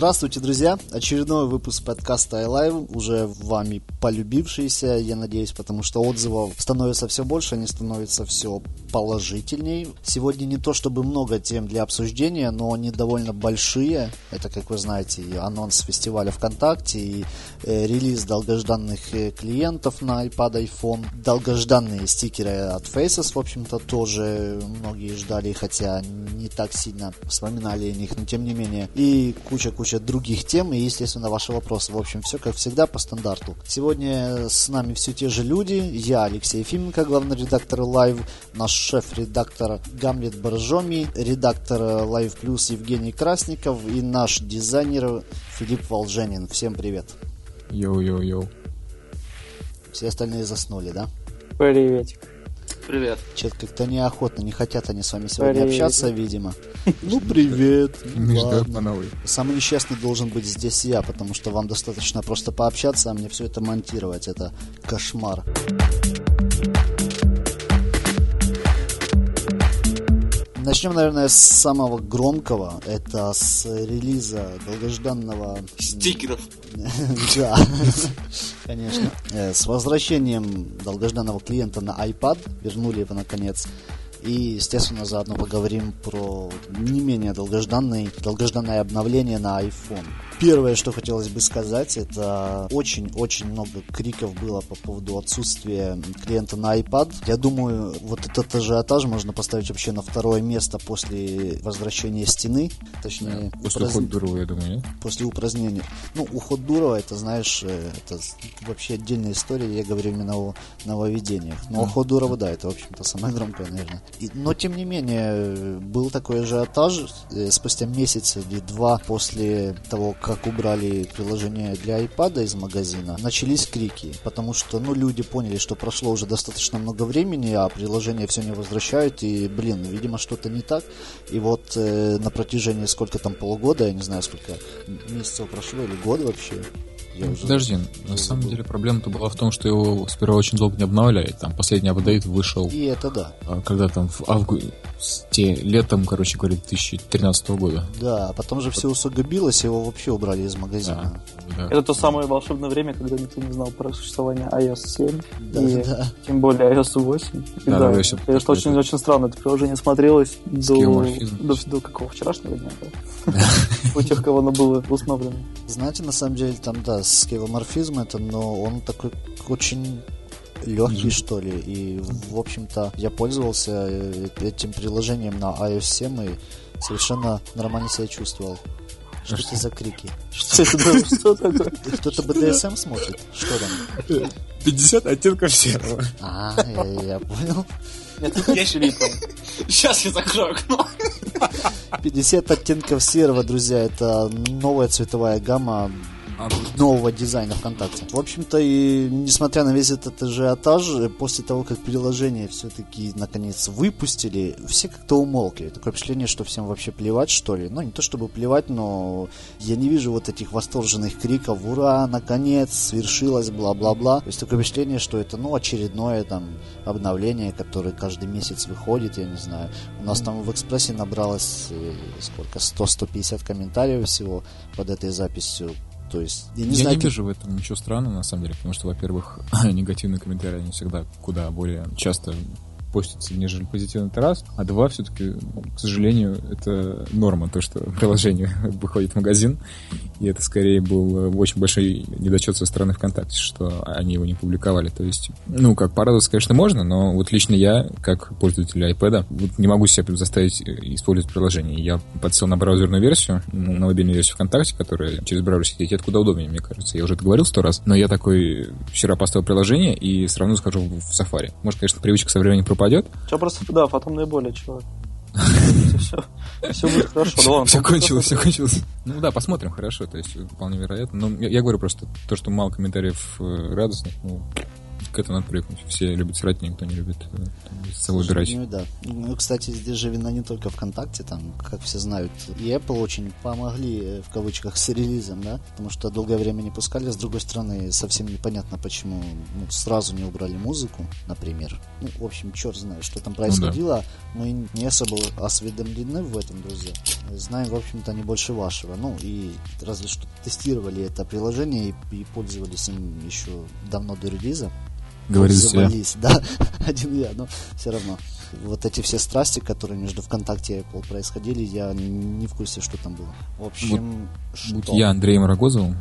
Здравствуйте, друзья! Очередной выпуск подкаста iLive, уже вами полюбившийся, я надеюсь, потому что отзывов становится все больше, они становятся все положительней. Сегодня не то чтобы много тем для обсуждения, но они довольно большие. Это, как вы знаете, и анонс фестиваля ВКонтакте, и э, релиз долгожданных э, клиентов на iPad, iPhone, долгожданные стикеры от Faces, в общем-то, тоже многие ждали, хотя не так сильно вспоминали о них, но тем не менее. И куча-куча других тем, и, естественно, ваши вопросы. В общем, все как всегда по стандарту. Сегодня с нами все те же люди. Я, Алексей Ефименко, главный редактор Live, наш шеф-редактор Гамлет Боржоми, редактор Live Plus Евгений Красников и наш дизайнер Филипп Волженин. Всем привет. Йоу-йоу-йоу. Все остальные заснули, да? Приветик. Привет. Че-то как-то неохотно, не хотят они с вами сегодня Привет. общаться, видимо. Ну, привет. Ладно. Самый несчастный должен быть здесь я, потому что вам достаточно просто пообщаться, а мне все это монтировать. Это кошмар. Начнем, наверное, с самого громкого. Это с релиза долгожданного... Стикеров. Да, конечно. Э, С возвращением долгожданного клиента на iPad. Вернули его наконец. И, естественно, заодно поговорим про не менее долгожданное, долгожданное обновление на iPhone. Первое, что хотелось бы сказать, это очень-очень много криков было по поводу отсутствия клиента на iPad. Я думаю, вот этот ажиотаж можно поставить вообще на второе место после возвращения стены. Точнее, После упразн- ухода Дурова, я думаю, нет? после упразднения. Ну, уход Дурова, это, знаешь, э, это вообще отдельная история, я говорю именно о нововведениях. Но уход Дурова, да, это, в общем-то, самое громкое, наверное. И- но, тем не менее, э, был такой ажиотаж э, спустя месяц или два после того, как убрали приложение для iPad из магазина, начались крики, потому что, ну, люди поняли, что прошло уже достаточно много времени, а приложение все не возвращают, и, блин, видимо, что-то не так. И вот э, на протяжении сколько там полугода, я не знаю, сколько месяцев прошло или год вообще. Я уже- Подожди, на самом деле проблема-то была в том, что его сперва очень долго не обновляли. Там последний апдейт вышел, И это да. а, когда там в августе, летом, короче говоря, 2013 года. Да, а потом же все усугубилось, его вообще убрали из магазина. Да. Это то самое волшебное время, когда никто не знал про существование iOS 7 Да, и да. тем более iOS 8. И Да, да, да, конечно, очень, очень странно. Это приложение смотрелось до, до, до какого вчерашнего дня, да? У тех, кого оно было установлено. Знаете, на самом деле, там, да, скевоморфизм это, но он такой очень легкий, Мгм. что ли. И, в общем-то, я пользовался э, этим приложением на iOS 7 и совершенно нормально себя чувствовал. Что это за крики? Что это было? Что такое? Кто-то BDSM смотрит? Что там? 50 оттенков серого. А, я, я понял. Нет, это я Филиппом. Сейчас я закрою окно. 50 оттенков серого, друзья, это новая цветовая гамма нового дизайна ВКонтакте. В общем-то, и несмотря на весь этот ажиотаж, э, после того, как приложение все-таки наконец выпустили, все как-то умолкли. Такое впечатление, что всем вообще плевать, что ли. Ну, не то чтобы плевать, но я не вижу вот этих восторженных криков «Ура! Наконец! Свершилось! Бла-бла-бла!» То есть такое впечатление, что это, ну, очередное там обновление, которое каждый месяц выходит, я не знаю. У нас там в Экспрессе набралось э, сколько? 100-150 комментариев всего под этой записью. То есть, я не я знаю, не вижу в этом ничего странного, на самом деле, потому что, во-первых, негативные комментарии, они всегда куда более часто постятся, нежели позитивный это раз. А два, все-таки, к сожалению, это норма, то, что приложение выходит в магазин, и это скорее был э, очень большой недочет со стороны ВКонтакте, что они его не публиковали. То есть, ну, как порадоваться, конечно, можно, но вот лично я, как пользователь iPad, вот не могу себя заставить э, использовать приложение. Я подсел на браузерную версию, на мобильную версию ВКонтакте, которая через браузер сидит, это куда удобнее, мне кажется. Я уже это говорил сто раз, но я такой вчера поставил приложение и сразу схожу в Safari. Может, конечно, привычка со временем пропадет, Че просто, да, фотомные боли, чувак. Все, все будет хорошо. Да ладно, все кончилось, все кончилось. Ну да, посмотрим, хорошо, то есть вполне вероятно. Но я, я говорю просто, то, что мало комментариев э, радостных, ну, к этому надо привыкнуть. Все любят срать, никто не любит э, там, убирать. Ну да. Ну, кстати, здесь же вина не только ВКонтакте, там, как все знают, и Apple очень помогли, э, в кавычках, с релизом, да, потому что долгое время не пускали, с другой стороны, совсем непонятно, почему ну, сразу не убрали музыку, например. Ну, в общем, черт знает, что там происходило. Мы не особо осведомлены в этом, друзья. Знаем, в общем-то, не больше вашего. Ну, и разве что тестировали это приложение и, и пользовались им еще давно до релиза. Себя. Завались, да, один я, но все равно. Вот эти все страсти, которые между ВКонтакте и Apple происходили, я не в курсе, что там было. В общем, что? Будь я Андреем Рогозовым,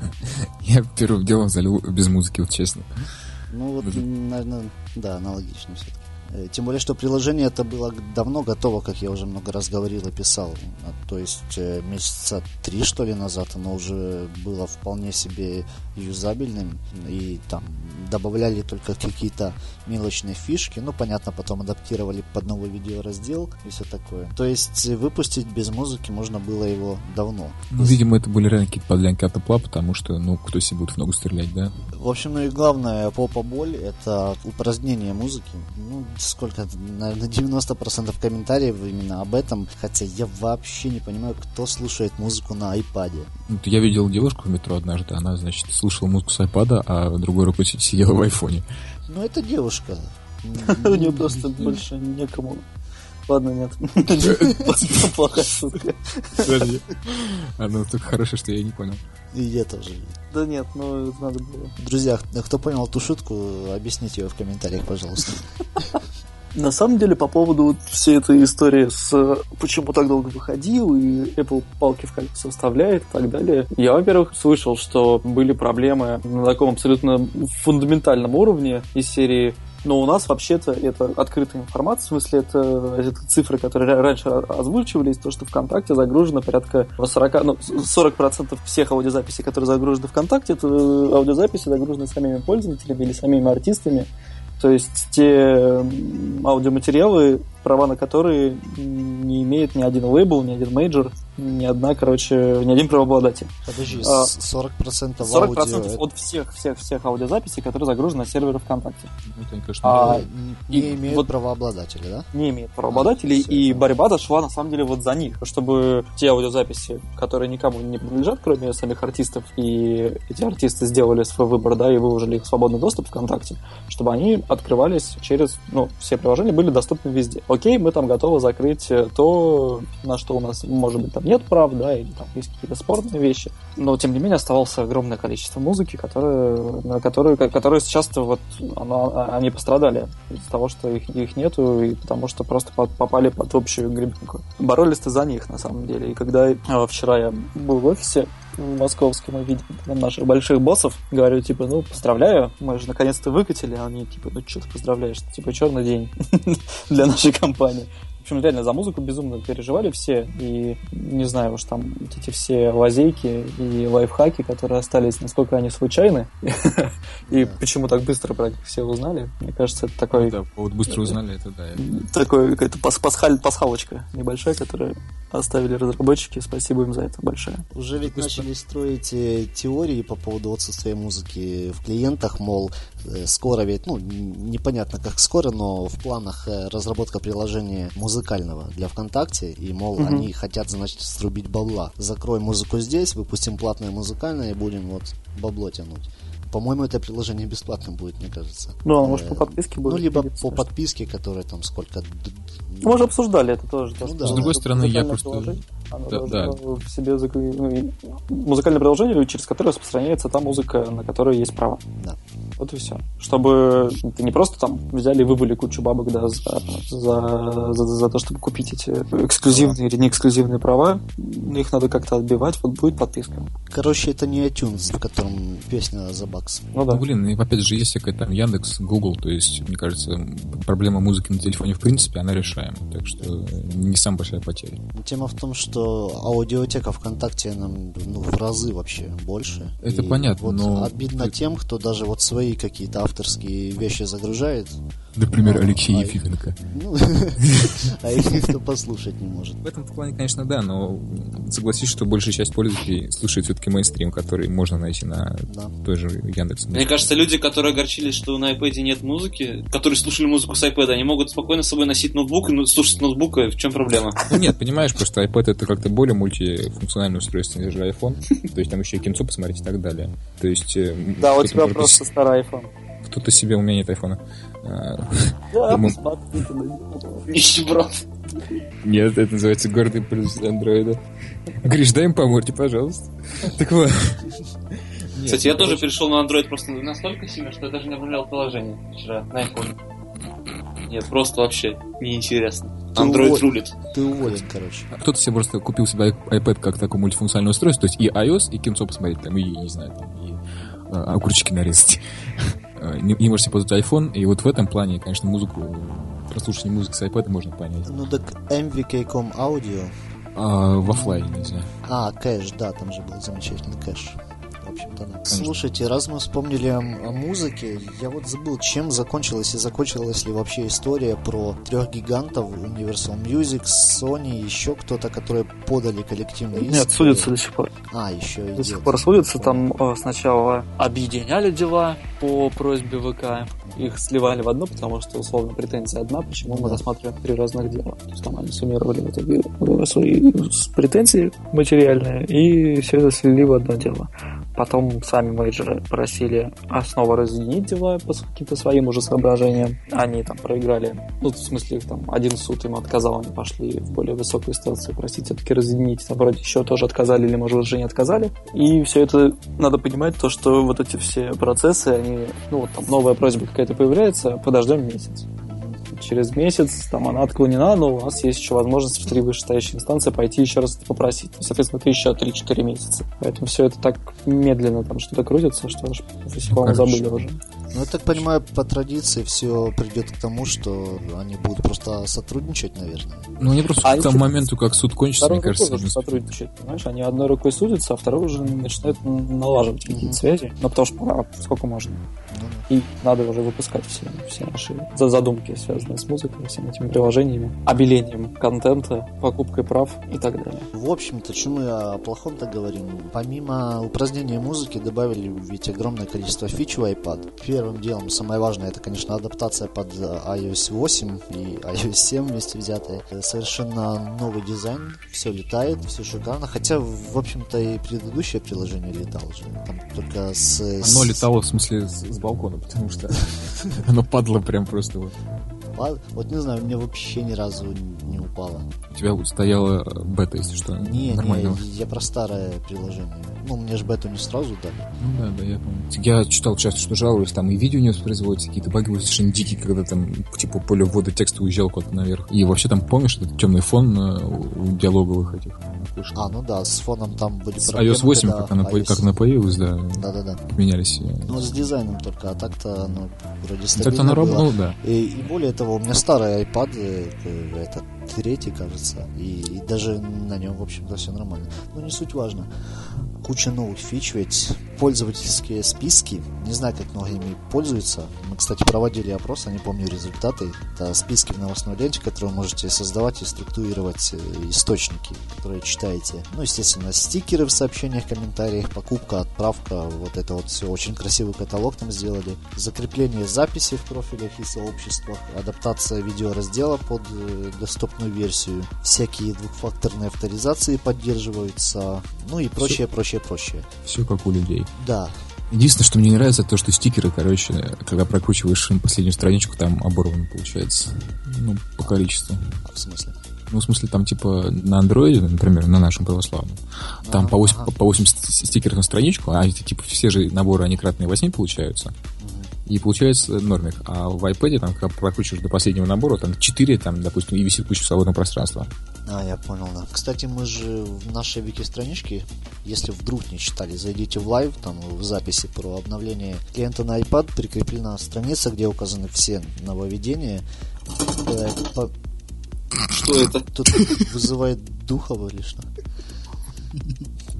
я первым делом залил без музыки, вот честно. Ну вот, наверное, да, аналогично все-таки. Э, Тем более, что приложение это было давно готово, как я уже много раз говорил и писал. А, То есть э, месяца три, что ли, назад оно уже было вполне себе юзабельным. И там добавляли только какие-то мелочные фишки. Ну, понятно, потом адаптировали под новый видеораздел и все такое. То есть э, выпустить без музыки можно было его давно. Ну, видимо, это были реально какие-то подлянки от Apple, потому что, ну, кто себе будет в ногу стрелять, да? В общем, ну и главное, попа боль это упразднение музыки. Ну, сколько, наверное, 90% комментариев именно об этом. Хотя я вообще не понимаю, кто слушает музыку на айпаде. Вот я видел девушку в метро однажды, она, значит, слушала музыку с айпада, а другой рукой си- сидела в айфоне. Ну, это девушка. У нее просто больше некому. Ладно, нет. Плохая шутка. Она только хорошая, что я не понял. И я тоже. Да нет, ну надо было. Друзья, кто понял эту шутку, объясните ее в комментариях, пожалуйста. На самом деле, по поводу вот всей этой истории с почему так долго выходил, и Apple палки в колеса вставляет и так далее, я, во-первых, слышал, что были проблемы на таком абсолютно фундаментальном уровне из серии но у нас вообще-то это открытая информация, в смысле это, это цифры, которые ра- раньше озвучивались, то, что ВКонтакте загружено порядка 40, ну, 40% всех аудиозаписей, которые загружены ВКонтакте, это аудиозаписи загружены самими пользователями или самими артистами. То есть те аудиоматериалы, права на которые не имеет ни один лейбл, ни один мейджор, ни одна, короче, ни один правообладатель. Подожди, А, с- 40% 40% аудио... от всех, всех, всех аудиозаписей, которые загружены на серверы ВКонтакте. Ну, это, конечно, А, это не и имеют вот- правообладателя, да? не имеет правообладателей, А, и да. борьба дошла на самом деле вот за них, чтобы те аудиозаписи, которые никому не принадлежат, кроме самих артистов, и эти артисты сделали свой выбор, да, и выложили их в свободный доступ ВКонтакте, чтобы они открывались через, ну, все приложения были доступны везде. Окей, мы там готовы закрыть э, то, на что у нас, может быть, там нет прав, да, или там есть какие-то спорные вещи, но, тем не менее, оставалось огромное количество музыки, которая, на которую, которые сейчас вот, она, они пострадали из-за того, что их, их нету, и потому что просто попали под общую гребенку. Боролись-то за них, на самом деле. И когда э, вчера я был в офисе, в московском и видел там наших больших боссов, говорю, типа, ну, поздравляю, мы же наконец-то выкатили, а они, типа, ну, что ты поздравляешь, типа, черный день для нашей компании. В общем, реально за музыку безумно переживали все, и не знаю уж там вот эти все лазейки и лайфхаки, которые остались, насколько они случайны, и почему так быстро про них все узнали. Мне кажется, это такой Да, вот быстро узнали, это да. такой какая-то пасхалочка небольшая, которую оставили разработчики. Спасибо им за это большое. Уже ведь начали строить э, теории по поводу отсутствия музыки в клиентах, мол, э, скоро ведь, ну, непонятно как скоро, но в планах э, разработка приложения музыкального для ВКонтакте, и, мол, Мгм. они хотят, значит, срубить бабла. Закрой музыку здесь, выпустим платное музыкальное и будем вот бабло тянуть. По-моему, это приложение бесплатным будет, мне кажется. Ну, а может, Э, по подписке будет? Ну, либо по подписке, которая там сколько... Мы уже обсуждали это тоже. то, Ну да. С другой стороны, я просто- приложение, оно Да, должно в себе зак- ну, музыкальное приложение, через которое распространяется та музыка, на которой есть права. Да. Вот и все. Чтобы ты не просто там взяли и выбыли кучу бабок да, за, за, за, за то, чтобы купить эти эксклюзивные или не эксклюзивные права, их надо как-то отбивать, вот будет подписка. Короче, это не iTunes, в котором песня за бакс. Ну да. Ну, блин, и опять же, есть всякая там Яндекс, Google, то есть, мне кажется, проблема музыки на телефоне, в принципе, она решаема. Так что не самая большая потеря. Тема в том, что аудиотека ВКонтакте нам ну, в разы вообще больше. Это И понятно, вот но- обидно тем, кто даже вот свои какие-то авторские вещи загружает. Например, Ну, Алексей а- Ефименко. Ну, а их никто послушать не может. В этом плане, конечно, да, но согласись, что большая часть пользователей слушает все-таки мейнстрим, который можно найти на Да. той же Яндекс. Мне кажется, люди, которые огорчились, что на iPad нет музыки, которые слушали музыку с iPad, они могут спокойно с собой носить ноутбук и ну, слушать с ноутбука. В чем проблема? Ну нет, понимаешь, просто iPad это как-то более мультифункциональное устройство, нежели iPhone. То есть там еще и кинцо посмотреть и так далее. То есть... э, Да, у тебя просто старый iPhone. Кто-то себе, у меня нет айфона. Да, посмотрите на него. Нищеброд. Нет, это называется гордый плюс андроида. Гриш, дай им по морде, пожалуйста. Так вот. Кстати, я тоже перешел на Android просто настолько сильно, что я даже не обновлял приложение вчера на iPhone. Нет, просто вообще неинтересно. Android уволь. рулит. Ты уволен, короче. Кто-то себе просто купил себе iPad как такое мультифункциональное устройство, то есть и iOS, и кинцо посмотреть, там, и, не знаю, там, и а, огурчики нарезать. А, Не, не можете пользоваться iPhone, и вот в этом плане, конечно, музыку, прослушивание музыки с iPad можно понять. Ну так MVK.com Audio. А, в оффлайне, не знаю. А, кэш, да, там же был замечательный кэш. Общем-то, да. Слушайте, раз мы вспомнили о, о музыке, я вот забыл, чем закончилась и закончилась ли вообще история про трех гигантов Universal Music, Sony, еще кто-то, которые подали коллективный иск. Нет, судятся до сих пор. А, еще и До сих пор судятся. Там э, сначала объединяли дела по просьбе ВК. Их сливали в одно, потому что, условно, претензия одна, почему мы рассматриваем три разных дела. То есть там они суммировали в итоге свои претензии материальные и все это слили в одно дело. Потом сами менеджеры просили снова разъединить дела по каким-то своим уже соображениям. Они там проиграли. Ну, в смысле, там один суд им отказал, они пошли в более высокую инстанцию просить все-таки разъединить. Там вроде еще тоже отказали, или, может, уже не отказали. И все это надо понимать, то, что вот эти все процессы, они, ну, вот там новая просьба какая-то появляется, подождем месяц. Через месяц там она отклонена, но у нас есть еще возможность в три вышестоящие инстанции пойти еще раз это попросить. Ну, Соответственно, это еще 3-4 месяца. Поэтому все это так медленно там что-то крутится, что аж короче. забыли уже. Ну, я так понимаю, по традиции все придет к тому, что они будут просто сотрудничать, наверное. Ну, они просто А к они тому что- моменту, как суд кончится, Второй мне кажется, они- сотрудничать, понимаешь? Они одной рукой судятся, а второй уже начинают налаживать какие-то Мгм. связи. Ну, потому что пора, сколько можно. Да. И надо уже выпускать все, все наши за- задумки, связанные с музыкой, всеми этими приложениями, обелением контента, покупкой прав и так далее. В общем-то, что мы о плохом-то говорим? Помимо упразднения музыки добавили ведь огромное количество фич в iPad. Первым делом, самое важное, это, конечно, адаптация под э, iOS 8 и iOS 7 вместе взятые. Совершенно новый дизайн, все летает, все шикарно. Хотя, в общем-то, и предыдущее приложение летало же. Там только с... Оно летало, в смысле, с, с балкона, потому что оно падало прям просто вот. Пад- Вот не знаю, мне вообще ни разу не упало. У тебя стояла э, бета, если что. Не, Нормально. не, я про старое приложение. Ну, мне же бету не сразу дали. Ну да, да, я помню. Я читал часто, что жалуюсь, там и видео не воспроизводится, какие-то баги были совершенно дикие, когда там, типа, поле ввода текста уезжал куда-то наверх. И вообще там, помнишь, этот темный фон э, у диалоговых этих? А, ну да, с фоном там были С проблемы, iOS 8, когда как она, iOS как она появилась, да, Да-да-да. менялись. э, Ну, с дизайном только, а так-то оно вроде Так-то стабильно она было. работала, да. И, и более того, у меня старый iPad, э, это третий, кажется, и, и даже на нем, в общем-то, все нормально. Но не суть важно. Куча новых фич, ведь пользовательские списки, не знаю, как много ими пользуются. Мы, кстати, проводили опрос, я не помню результаты. Это списки в новостной ленте, которые вы можете создавать и структурировать э, источники, которые читаете. Ну, естественно, стикеры в сообщениях, комментариях, покупка, отправка, вот это вот все. Очень красивый каталог там сделали. Закрепление записи в профилях и сообществах, адаптация видеораздела под э, доступную версию, всякие двухфакторные авторизации поддерживаются, ну и прочее, прочее, прочее. Все как у людей. Да, Единственное, что мне не нравится, то, что стикеры, короче, когда прокручиваешь последнюю страничку, там оборваны получается. Ну, по количеству. а в смысле? Ну, в смысле, там, типа, на андроиде, например, на нашем православном, там Ага, по 8, ага. по 8 ст- стикеров на страничку, а эти, типа, все же наборы, они кратные 8 получаются. И получается нормик. А в iPad, там, когда прокручиваешь до последнего набора, там 4, там, допустим, и висит куча свободного пространства. А, я понял, да. Кстати, мы же в нашей вики-страничке, если вдруг не читали, зайдите в Live, там в записи про обновление клиента на iPad прикреплена страница, где указаны все нововведения. Что это? Тут вызывает духов или что?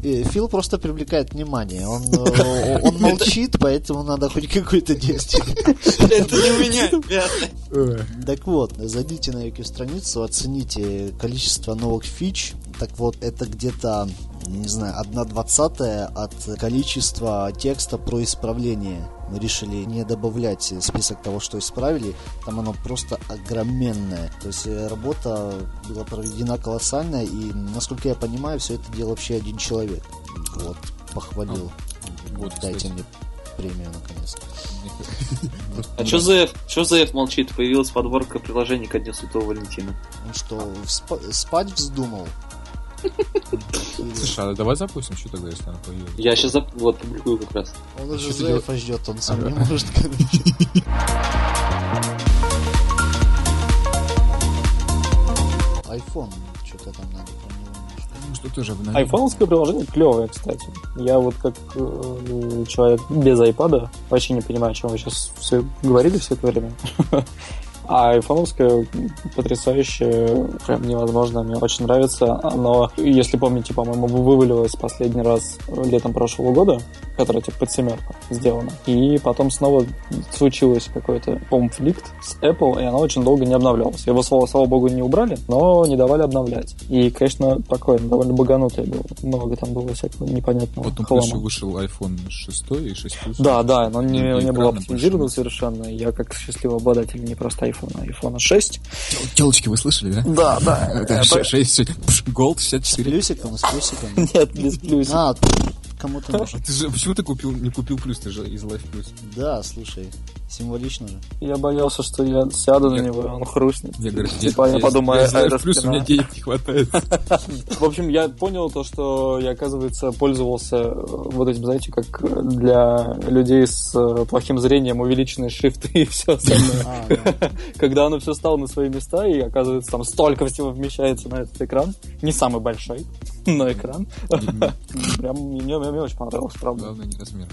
Э, Фил просто привлекает внимание. Он, э, он молчит, поэтому надо хоть какое-то действие. Это не у меня, ребята. Так вот, зайдите на ее страницу, оцените количество новых фич. Так вот, это где-то, не знаю, одна двадцатая от количества текста про исправление. Мы решили не добавлять список того, что исправили. Там оно просто огроменное. То есть э, работа была проведена колоссальная, и, насколько я понимаю, все это делал вообще один человек. Вот, похвалил. Вот, Дайте кстати. мне премию, наконец. А что ЗФ? Что ЗФ молчит? Появилась подборка приложений ко Дню Святого Валентина. Он что, спа- спать вздумал? Слушай, а давай запустим, что тогда, если она появилась? Я сейчас вот публикую как раз. Он уже что ты Зефа ждет, он сам не может, короче. iPhone, что-то там надо что тоже обновим. Айфоновское приложение клевое, кстати. Я вот как э, человек без айпада вообще не понимаю, о чем вы сейчас все говорили все это время. А айфоновское потрясающее, прям невозможно, мне очень нравится. Оно, если помните, по-моему, вывалилось последний раз летом прошлого года, которое типа под семерку сделано. И потом снова случилось какой-то конфликт с Apple, и оно очень долго не обновлялось. Его, слава, слава богу, не убрали, но не давали обновлять. И, конечно, такое довольно баганутое было. Много там было всякого непонятного Потом хлама. плюс вышел iPhone 6 и 6 Plus. Да, да, но не, И не оптимизировано больше. совершенно. Я как счастливый обладатель не просто iPhone, а iPhone 6. Телочки вы слышали, да? Да, да. Это 6, Gold С 64. плюсиком, с плюсиком. Нет, без плюсика. А, кому-то может. Ты же, почему ты купил, не купил плюс? Ты же из Life Plus. Да, слушай, символично же. Я боялся, что я сяду на него, он хрустнет. Я говорю, Типа, я подумаю, из Life это Plus у меня денег не хватает. В общем, я понял то, что я, оказывается, пользовался э, вот этим, знаете, как для людей с э, плохим зрением увеличенные шрифты и все остальное. А, Когда оно все стало на свои места, и, оказывается, там столько всего вмещается на этот экран. Не самый большой, но экран. Прям мне очень понравилось, правда. Главное не размер.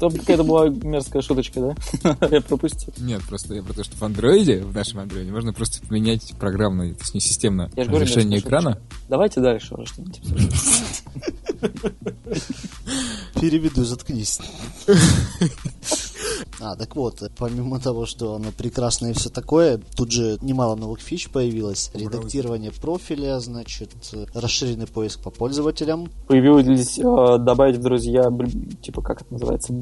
Там какая-то была мерзкая шуточка, да? Я пропустил. нет, просто я про то, что в андроиде, в нашем андроиде, можно просто поменять программное, точнее, системное Я говорю, разрешение мерзкая экрана. Давайте дальше уже что-нибудь. переведу, заткнись. А, так вот, помимо того, что оно прекрасное и все такое, тут же немало новых фич появилось. Редактирование профиля, значит, расширенный поиск по пользователям. Появились э, добавить в друзья, типа, как это называется,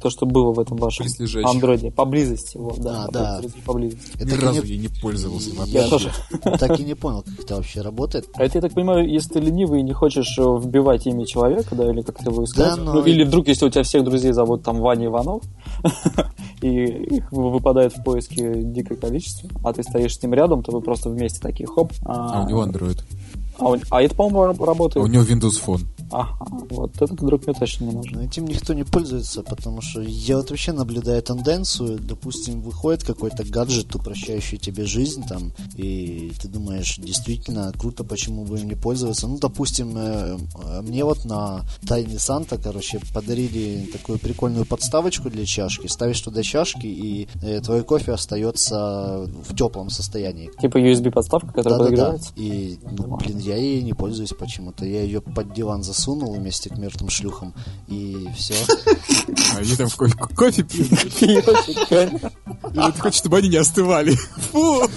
то, что было в этом вашем андроиде. Поблизости, вот, да. А, да. Поблизости. Это Ни разу не- я не пользовался вообще. Я тоже. Так и не понял, как это вообще работает. А это, я так понимаю, если ты ленивый и не хочешь э, вбивать имя человека, да, или как-то его искать. Да, но- Ну, или вдруг, если у тебя всех друзей зовут там Ваня Иванов, и их вы- выпадает в поиске дикое количество, а ты стоишь с ним рядом, то вы просто вместе такие хоп. А у него Android. а у- а это, по-моему, раб- А работает. у него Windows Phone. Ага, вот этот друг мне точно не нужен. Но этим никто не пользуется, потому что я вот вообще наблюдаю тенденцию, допустим, выходит какой-то гаджет, упрощающий тебе жизнь, там, и ты думаешь, действительно круто, почему бы им не пользоваться. Ну, допустим, э, э, мне вот на Тайне Санта, короче, подарили такую прикольную подставочку для чашки. Ставишь туда чашки, и э, твой кофе остается в теплом состоянии. Типа USB-подставка, которая Да-да-да. подогревается. И, ну, блин, я ей не пользуюсь почему-то. Я ее под диван засунул вместе к мертвым шлюхам, и все. А они там ко- ко- кофе пьют. И вот хочет, чтобы они не остывали. Фу!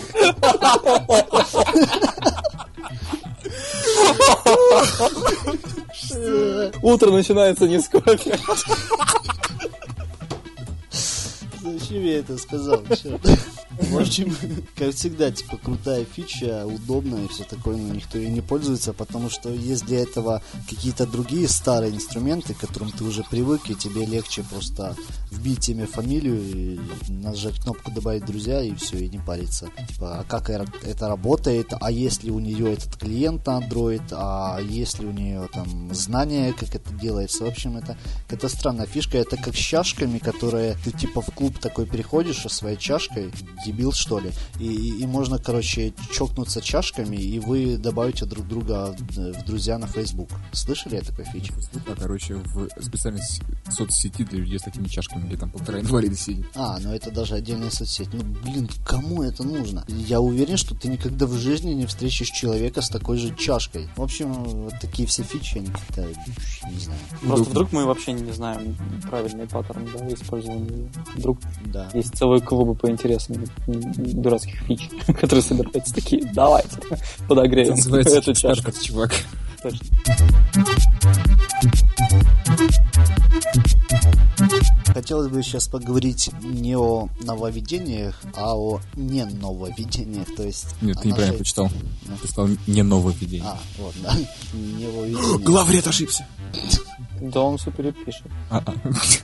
Утро начинается не с кофе. Зачем я это сказал? Чёрт. В общем, как всегда, типа, крутая фича, удобная и все такое, но никто ей не пользуется, потому что есть для этого какие-то другие старые инструменты, к которым ты уже привык, и тебе легче просто вбить имя, фамилию, и нажать кнопку «Добавить друзья» и все, и не париться. Типа, а как это работает, а если у нее этот клиент на Android, а если у нее там знания, как это делается. В общем, это какая-то странная фишка. Это как с чашками, которые ты типа в клуб такой переходишь со своей чашкой, дебил что ли. И, и, и можно, короче, чокнуться чашками, и вы добавите друг друга в друзья на Facebook. Слышали о такой фиче? Да, короче, в специальной соцсети для людей с такими чашками, где там полтора инвалида сидит. А, ну это даже отдельная соцсеть. Ну, блин, кому это нужно? Я уверен, что ты никогда в жизни не встретишь человека с такой же чашкой. В общем, вот такие все фичи, они какие-то, не знаю. Просто вдруг мы вообще не знаем правильный паттерн да, использования. Вдруг Да. есть целые клубы по интересам дурацких фич, которые собираются такие, давайте, подогреем Это называется эту чашку. Чувак. Точно. Хотелось бы сейчас поговорить не о нововведениях, а о не нововведениях. То есть Нет, ты неправильно нашей- прочитал. Ну. Ты сказал не нововведение. А, вот, да. Нововведения. Главред ошибся. Да он все перепишет. А, а.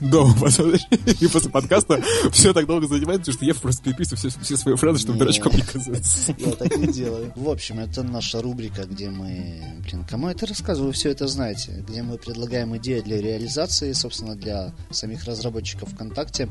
Дома, посмотришь. И после подкаста все так долго занимает, потому что я просто переписываю все, все свои фразы, чтобы Не. дурачком не казаться. Я так не делаю. В общем, это наша рубрика, где мы... Блин, кому я это рассказываю, вы все это знаете. Где мы предлагаем идеи для реализации, собственно, для самих разработчиков ВКонтакте.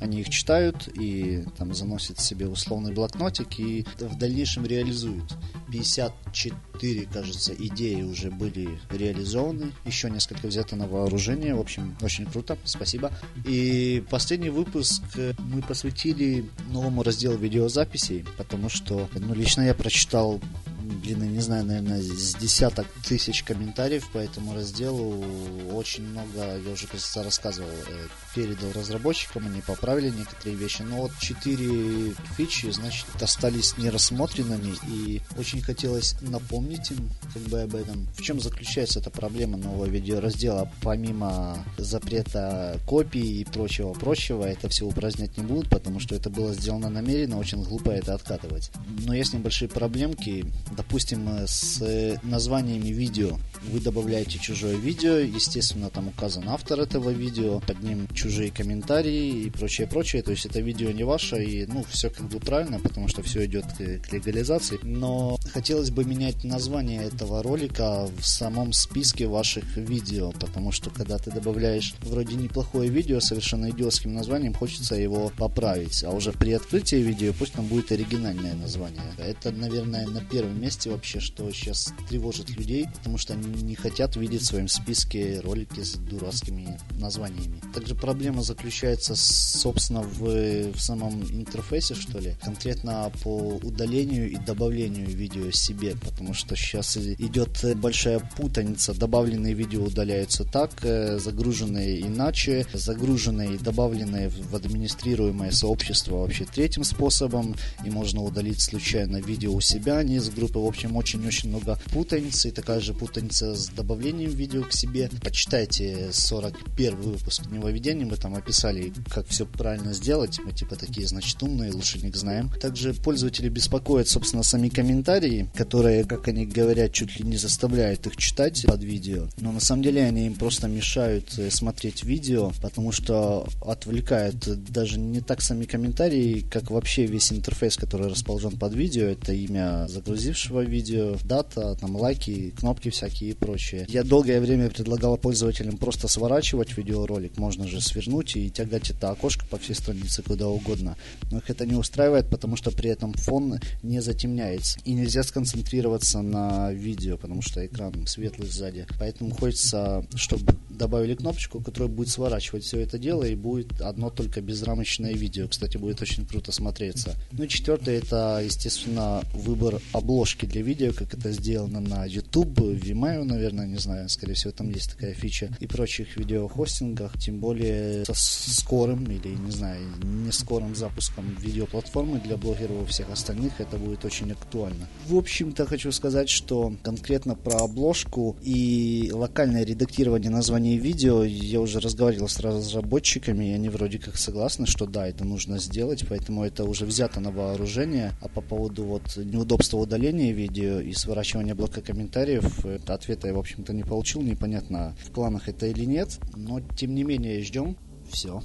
Они их читают и там заносят себе условный блокнотик и в дальнейшем реализуют. 54, кажется, идеи уже были реализованы. Еще несколько взято на вооружение. В общем, очень круто. Спасибо. И последний выпуск э, мы посвятили новому разделу видеозаписей, потому что, ну, лично я прочитал блин, не знаю, наверное, с десяток тысяч комментариев по этому разделу. Очень много, я уже, кажется, рассказывал, э, передал разработчикам, они поправили некоторые вещи. Но вот четыре фичи, значит, остались нерассмотренными. И очень хотелось напомнить им как бы об этом. В чем заключается эта проблема нового видеораздела? Помимо запрета копий и прочего-прочего, это все упразднять не будут, потому что это было сделано намеренно, очень глупо это откатывать. Но есть небольшие проблемки. Допустим, э, с э, названиями видео. Вы добавляете чужое видео, естественно, там указан автор этого видео, под ним чужие комментарии и прочее-прочее. То есть это видео не ваше, и ну, все как бы правильно, потому что все идет к, к легализации. Но хотелось бы менять название этого ролика в самом списке ваших видео, потому что когда ты добавляешь вроде неплохое видео совершенно идиотским названием, хочется его поправить. А уже при открытии видео пусть там будет оригинальное название. Это, наверное, на первом месте вообще, что сейчас тревожит людей, потому что они не хотят видеть в своем списке ролики с дурацкими названиями. Также проблема заключается, собственно, в, в самом интерфейсе, что ли, конкретно по удалению и добавлению видео себе, потому что сейчас идет большая путаница. Добавленные видео удаляются так, э, загруженные иначе, загруженные и добавленные в администрируемое сообщество вообще третьим способом, и можно удалить случайно видео у себя, а не из группы. В общем, очень-очень много путаницы, и такая же путаница с добавлением видео к себе. Почитайте 41 выпуск нововведений, мы там описали, как все правильно сделать. Мы типа такие, значит, умные, лучше них знаем. Также пользователи беспокоят, собственно, сами комментарии, которые, как они говорят, чуть ли не заставляют их читать под видео. Но на самом деле они им просто мешают э, смотреть видео, потому что отвлекают даже не так сами комментарии, как вообще весь интерфейс, который расположен под видео. Это имя загрузившего видео, дата, там лайки, кнопки всякие и прочее. Я долгое время предлагал пользователям просто сворачивать видеоролик. Можно же свернуть и тягать это окошко по всей странице куда угодно. Но их это не устраивает, потому что при этом фон не затемняется. И нельзя сконцентрироваться на видео, потому что экран светлый сзади. Поэтому хочется, чтобы добавили кнопочку, которая будет сворачивать все это дело, и будет одно только безрамочное видео. Кстати, будет очень круто смотреться. Ну и четвертое, это, естественно, выбор обложки для видео, как это сделано на YouTube, Vimeo, наверное, не знаю, скорее всего, там есть такая фича, и прочих видеохостингах, тем более со скорым или, не знаю, не скорым запуском видеоплатформы для блогеров и всех остальных, это будет очень актуально. В общем-то, хочу сказать, что конкретно про обложку и локальное редактирование названий видео я уже разговаривал с разработчиками, и они вроде как согласны, что да, это нужно сделать, поэтому это уже взято на вооружение. А по поводу вот неудобства удаления видео и сворачивания блока комментариев, э, ответа я, в общем-то, не получил, непонятно, в кланах это или нет, но тем не менее ждем. Все.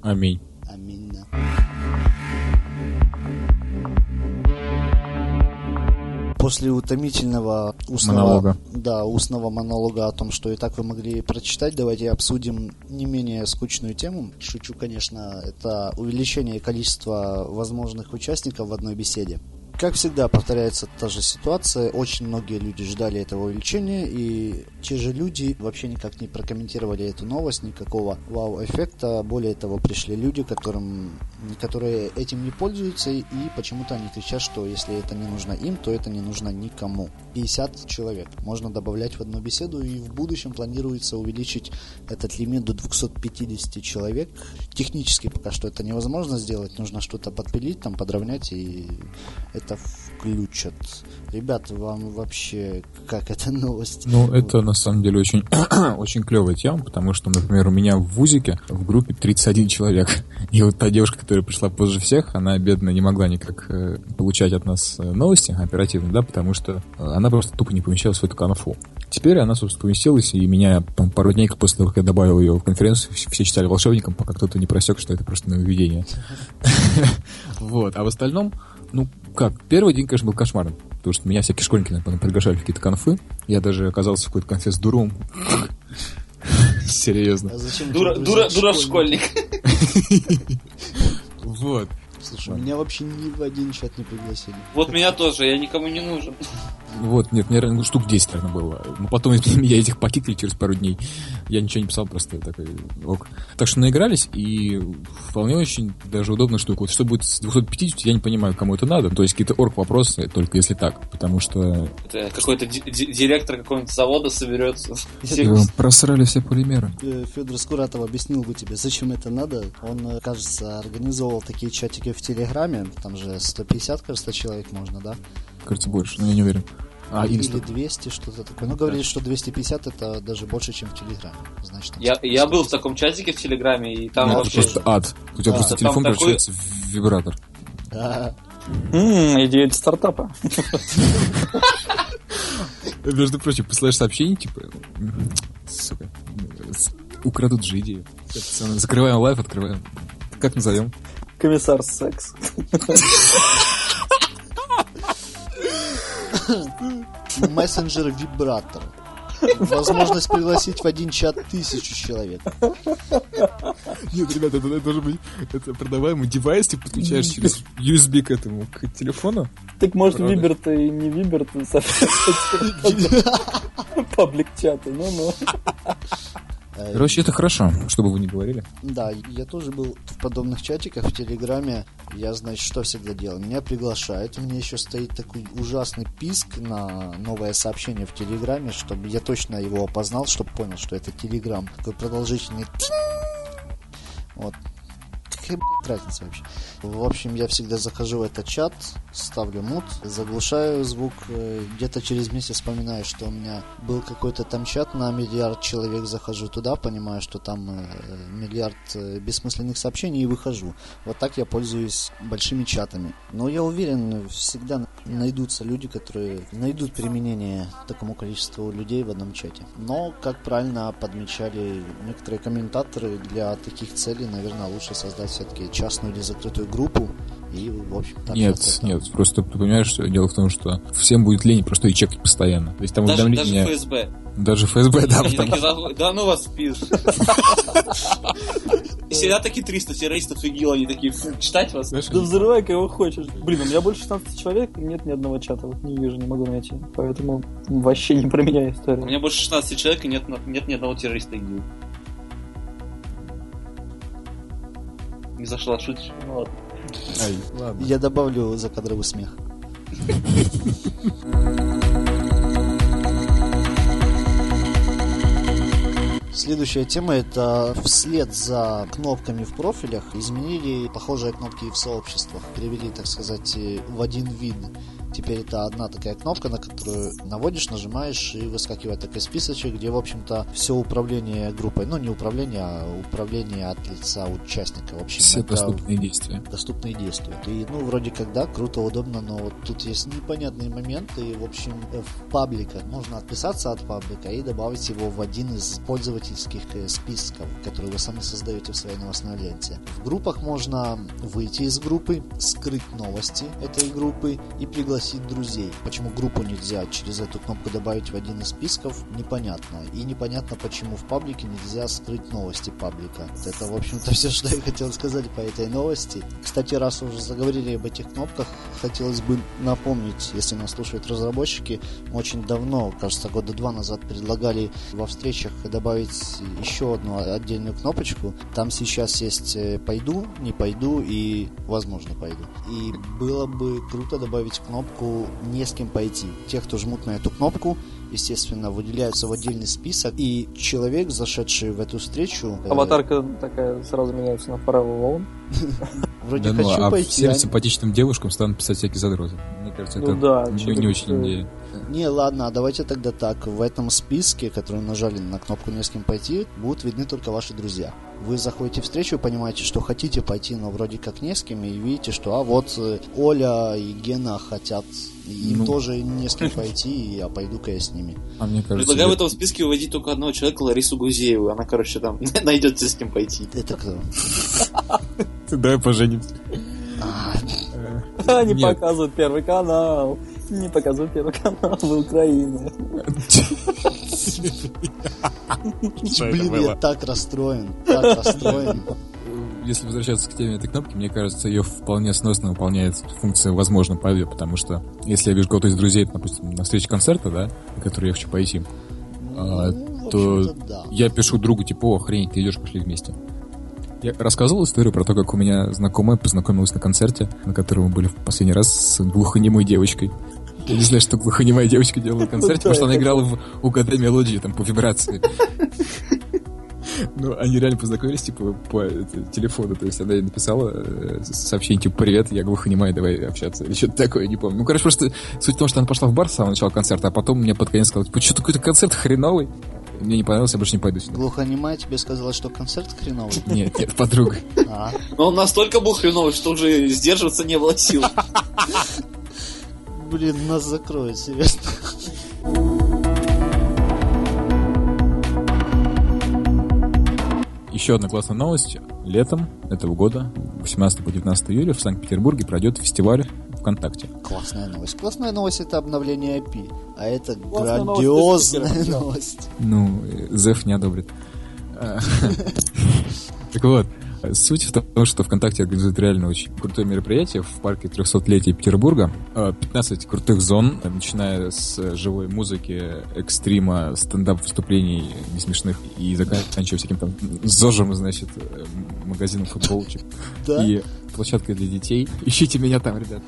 Аминь. Аминь. да. После утомительного устного, Монолога. Да, устного монолога о том, что и так вы могли прочитать, давайте обсудим не менее скучную тему. Шучу, конечно, это увеличение количества возможных участников в одной беседе. Как всегда, повторяется та же ситуация. Очень многие люди ждали этого увеличения, и те же люди вообще никак не прокомментировали эту новость, никакого вау-эффекта. Более того, пришли люди, которым, которые этим не пользуются, и почему-то они кричат, что если это не нужно им, то это не нужно никому. 50 человек можно добавлять в одну беседу, и в будущем планируется увеличить этот лимит до 250 человек. Технически пока что это невозможно сделать, нужно что-то подпилить, там подровнять, и это включат. Ребят, вам вообще как эта новость? Ну, это на самом деле очень, очень клевая тема, потому что, например, у меня в ВУЗике в группе 31 человек. И вот та девушка, которая пришла позже всех, она, бедная, не могла никак э, получать от нас э, новости оперативно, да, потому что э, она просто тупо не помещалась в эту конфу. Теперь она, собственно, поместилась, и меня там, пару дней после того, как я добавил ее в конференцию, все читали волшебником, пока кто-то не просек, что это просто нововведение. Вот. А в остальном, ну, как, первый день, конечно, был кошмарным. Потому что меня всякие школьники, наверное, приглашали в какие-то конфы. Я даже оказался в какой-то конфе с дуром. Серьезно. А зачем Дура, дура, школьник. Вот. Слушай, меня вообще ни в один чат не пригласили. Вот меня тоже, я никому не нужен. Вот, нет, мне наверное, штук 10, наверное, было. Но потом я этих покикали через пару дней. Я ничего не писал, просто такой ок. Так что наигрались, и вполне очень даже удобная штука. Вот что будет с 250, я не понимаю, кому это надо. То есть какие-то орг-вопросы, только если так. Потому что Это какой-то ди- ди- директор какого-нибудь завода соберется. просрали все полимеры. Э, Федор Скуратов объяснил бы тебе, зачем это надо. Он, э, кажется, организовал такие чатики в Телеграме. Там же 150, кажется, человек можно, да? Кажется, больше, но я не уверен. А, или Или сто- 200, что-то такое. Ну, говорили, что 250 это даже больше, чем в Телеграме. Значит, там Я, я был в 150. таком чатике в Телеграме, и там Нет, это вообще... просто ад. У тебя Да, просто телефон такой- превращается в вибратор. Да. М, Идея стартапа. Между прочим, посылаешь сообщение, типа, сука, украдут же идею. Это Закрываем Live, открываем. Как назовем? Комиссар секс. Мессенджер вибратор. Возможность пригласить в один чат тысячу человек. Нет, ребята, это должен быть это продаваемый девайс, ты подключаешь через USB к этому, к телефону. Так может Правда. Виберт и не Виберт паблик чаты, ну-ну. Э, Короче, это хорошо, чтобы вы не говорили. Да, я тоже был в подобных чатиках в Телеграме. Я, значит, что всегда делал? Меня приглашают, у меня еще стоит такой ужасный писк на новое сообщение в Телеграме, чтобы я точно его опознал, чтобы понял, что это Телеграм. Такой продолжительный. Вот. Какая, разница вообще? В общем, я всегда захожу в этот чат, ставлю мут, заглушаю звук, э, где-то через месяц вспоминаю, что у меня был какой-то там чат на миллиард человек, захожу туда, понимаю, что там э, миллиард э, бессмысленных сообщений и выхожу. Вот так я пользуюсь большими чатами. Но я уверен, всегда найдутся люди, которые найдут применение такому количеству людей в одном чате. Но, как правильно подмечали некоторые комментаторы, для таких целей, наверное, лучше создать все-таки частную или закрытую группу. И, в общем, так Нет, там. нет, просто ты понимаешь, дело в том, что всем будет лень просто и чекать постоянно. То есть там Даже, даже уведомления... ФСБ. Даже ФСБ, да, Они потому такие да ну вас пишут. И всегда такие 300 террористов ИГИЛ, они такие, «Фу, читать вас? Знаешь, Да взрывай кого хочешь. Блин, у меня больше 16 человек, и нет ни одного чата. Вот не вижу, не могу найти. Поэтому вообще не про меня У история. меня больше 16 человек, и нет, нет ни одного террориста ИГИЛ. Не зашла, шутишь? Ну ладно. Ай, ладно. Я добавлю закадровый смех. Следующая тема это вслед за кнопками в профилях изменили похожие кнопки и в сообществах. Перевели, так сказать, в один вид. Теперь это одна такая кнопка, на которую наводишь, нажимаешь и выскакивает такой списочек, где, в общем-то, все управление группой, ну не управление, а управление от лица участника. В общем, Все доступные действия. доступные действия. И, ну, вроде как, да, круто, удобно, но вот тут есть непонятные моменты. И, в общем, в пабликах можно отписаться от паблика и добавить его в один из пользовательских э, списков, которые вы сами создаете в своей новостной ленте. В группах можно выйти из группы, скрыть новости этой группы и пригласить пригласить друзей. Почему группу нельзя через эту кнопку добавить в один из списков, непонятно. И непонятно, почему в паблике нельзя скрыть новости паблика. Это, в общем-то, все, что я хотел сказать по этой новости. Кстати, раз уже заговорили об этих кнопках, хотелось бы напомнить, если нас слушают разработчики, очень давно, кажется, года два назад предлагали во встречах добавить еще одну отдельную кнопочку. Там сейчас есть э, «пойду», «не пойду» и «возможно пойду». И было бы круто добавить кнопку «не с кем пойти». Те, кто жмут на эту кнопку, естественно, выделяются в отдельный список, и человек, зашедший в эту встречу... Э, Аватарка э... такая сразу меняется на Forever Alone. Вроде да, хочу ну, а пойти. всем а... симпатичным девушкам станут писать всякие задроты. Мне кажется, ну, это да, не, не очень идея. Не, ладно, давайте тогда так. В этом списке, который нажали на кнопку «Не с кем пойти», будут видны только ваши друзья. Вы заходите в встречу и понимаете, что хотите пойти, но вроде как не с кем, и видите, что а вот э, Оля и Гена хотят им ну... тоже не с кем пойти, а пойду-ка я с ними. А мне кажется, Предлагаю я... в этом списке уводить только одного человека, Ларису Гузееву. Она, короче, там найдется с кем пойти. Это кто? Давай поженимся. Они показывают первый канал. Не показывают первый канал в Украине. Блин, я так расстроен. Так расстроен если возвращаться к теме этой кнопки, мне кажется, ее вполне сносно выполняет функция «возможно пойду», потому что если я вижу кого-то из друзей, допустим, на встрече концерта, да, на который я хочу пойти, а, ну, то да. я пишу другу, типа, о, охренеть, ты идешь, пошли вместе. Я рассказывал историю про то, как у меня знакомая познакомилась на концерте, на котором мы были в последний раз с глухонемой девочкой. Я не знаю, что глухонемая девочка делала на концерте, потому что она играла в «Угадай мелодии» там по вибрации. Ну, они реально познакомились, типа, по телефону. То есть она ей написала э, сообщение, типа, привет, я глухонемая, давай общаться. Или что-то такое, не помню. Ну, короче, просто суть в том, что она пошла в бар с самого начала концерта, а потом мне под конец сказала, типа, что какой-то концерт хреновый. Мне не понравился, я больше не пойду сюда. Глухонемая тебе сказала, что концерт хреновый? Нет, нет, подруга. А. Но он настолько был хреновый, что уже сдерживаться не было сил. Блин, нас закроют, серьезно. Еще одна классная новость. Летом этого года, 18 по 19 июля, в Санкт-Петербурге пройдет фестиваль ВКонтакте. Классная новость. Классная новость это обновление IP. А это Классная грандиозная новость. новость. Ну, Зев не одобрит. Так вот, Суть в том, что ВКонтакте организует реально очень крутое мероприятие в парке 300-летия Петербурга. 15 а, крутых зон, начиная с живой музыки, экстрима, стендап-выступлений несмешных и заканчивая всяким там зожем, значит, магазином футболочек. Да? И площадкой для детей. Ищите меня там, ребят.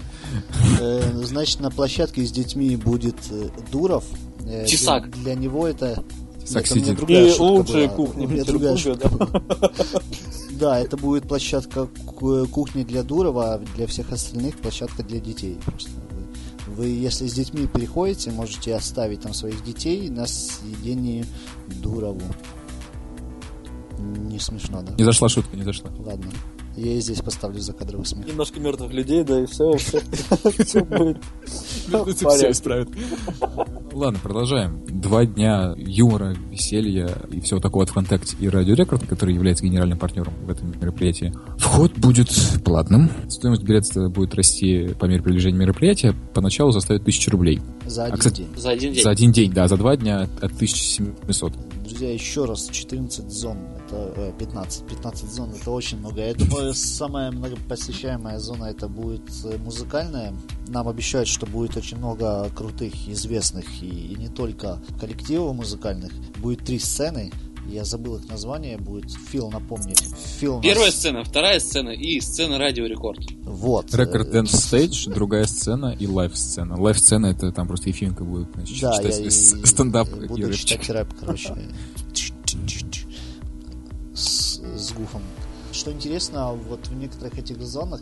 Э, значит, на площадке с детьми будет э, Дуров. Э, Чесак. Для него это... Чесак сидит. И лучшая кухня. Другая шутка. Да, это будет площадка кухни для Дурова, а для всех остальных площадка для детей. Просто вы, вы, если с детьми переходите, можете оставить там своих детей на съедении Дурову. Не смешно, да? Не зашла шутка, не зашла. Ладно. Я и здесь поставлю закадровый смех. Немножко мертвых людей, да, и все, все, все будет. Все исправит. Ладно, продолжаем. Два дня юмора, веселья и всего такого от ВКонтакте и Радио Рекорд, который является генеральным партнером в этом мероприятии. Вход будет платным. Стоимость билета будет расти по мере приближения мероприятия. Поначалу составит 1000 рублей. За один а, кстати, день. За один день. За один день, да, за два дня от 1700 друзья, еще раз, 14 зон, это 15, э, 15 зон, это очень много. Я думаю, самая многопосещаемая зона это будет э, музыкальная. Нам обещают, что будет очень много крутых, известных и, и не только коллективов музыкальных. Будет три сцены, я забыл их название, будет Фил напомнить. Фил Первая нас... сцена, вторая сцена и сцена радио рекорд. Вот. Record Dance Stage, другая сцена и live-сцена. Live-сцена это там просто Ефимка будет значит, да, читать я стендап буду и читать рэп, короче. Гуфом. Что интересно, вот в некоторых этих зонах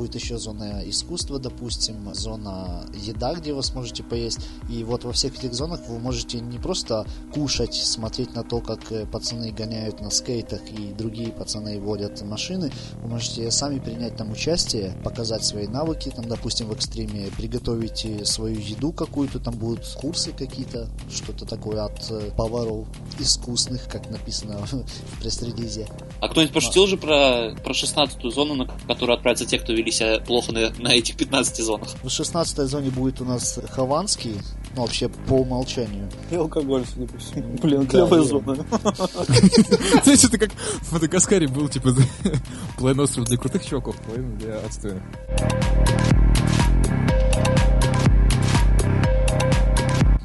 будет еще зона искусства, допустим, зона еда, где вы сможете поесть. И вот во всех этих зонах вы можете не просто кушать, смотреть на то, как э, пацаны гоняют на скейтах и другие пацаны водят машины. Вы можете сами принять там участие, показать свои навыки, там, допустим, в экстриме, приготовить э, свою еду какую-то, там будут курсы какие-то, что-то такое от э, поваров искусных, как написано в пресс-релизе. А кто-нибудь пошутил же про, про 16-ю зону, на которую отправятся те, кто повели себя плохо на, на этих 15 зонах. В 16 зоне будет у нас Хованский, ну, вообще по умолчанию. И алкоголь, судя по всему. Блин, клевая зона. Знаете, это как в Мадагаскаре был, типа, половина остров для крутых чуваков, половина для отстойных.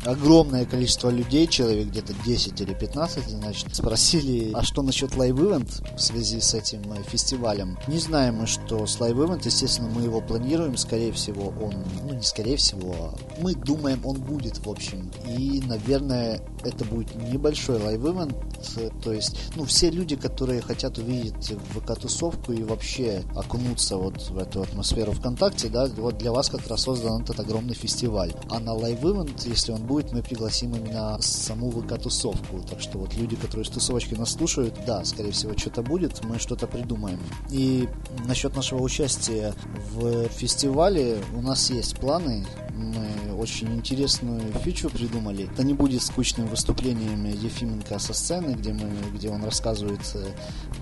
Огромное количество людей, человек где-то 10 или 15, значит, спросили, а что насчет Live Event в связи с этим э, фестивалем. Не знаем мы, что с Live Event, естественно, мы его планируем, скорее всего, он, ну не скорее всего, а мы думаем, он будет, в общем. И, наверное, это будет небольшой Live Event, то есть, ну, все люди, которые хотят увидеть ВК-тусовку и вообще окунуться вот в эту атмосферу ВКонтакте, да, вот для вас как раз создан этот огромный фестиваль. А на Live Event, если он будет будет, мы пригласим именно саму ВК-тусовку. Так что вот люди, которые с тусовочки нас слушают, да, скорее всего, что-то будет, мы что-то придумаем. И насчет нашего участия в фестивале у нас есть планы. Мы очень интересную фичу придумали. Это не будет скучным выступлением Ефименко со сцены, где, мы, где он рассказывает э,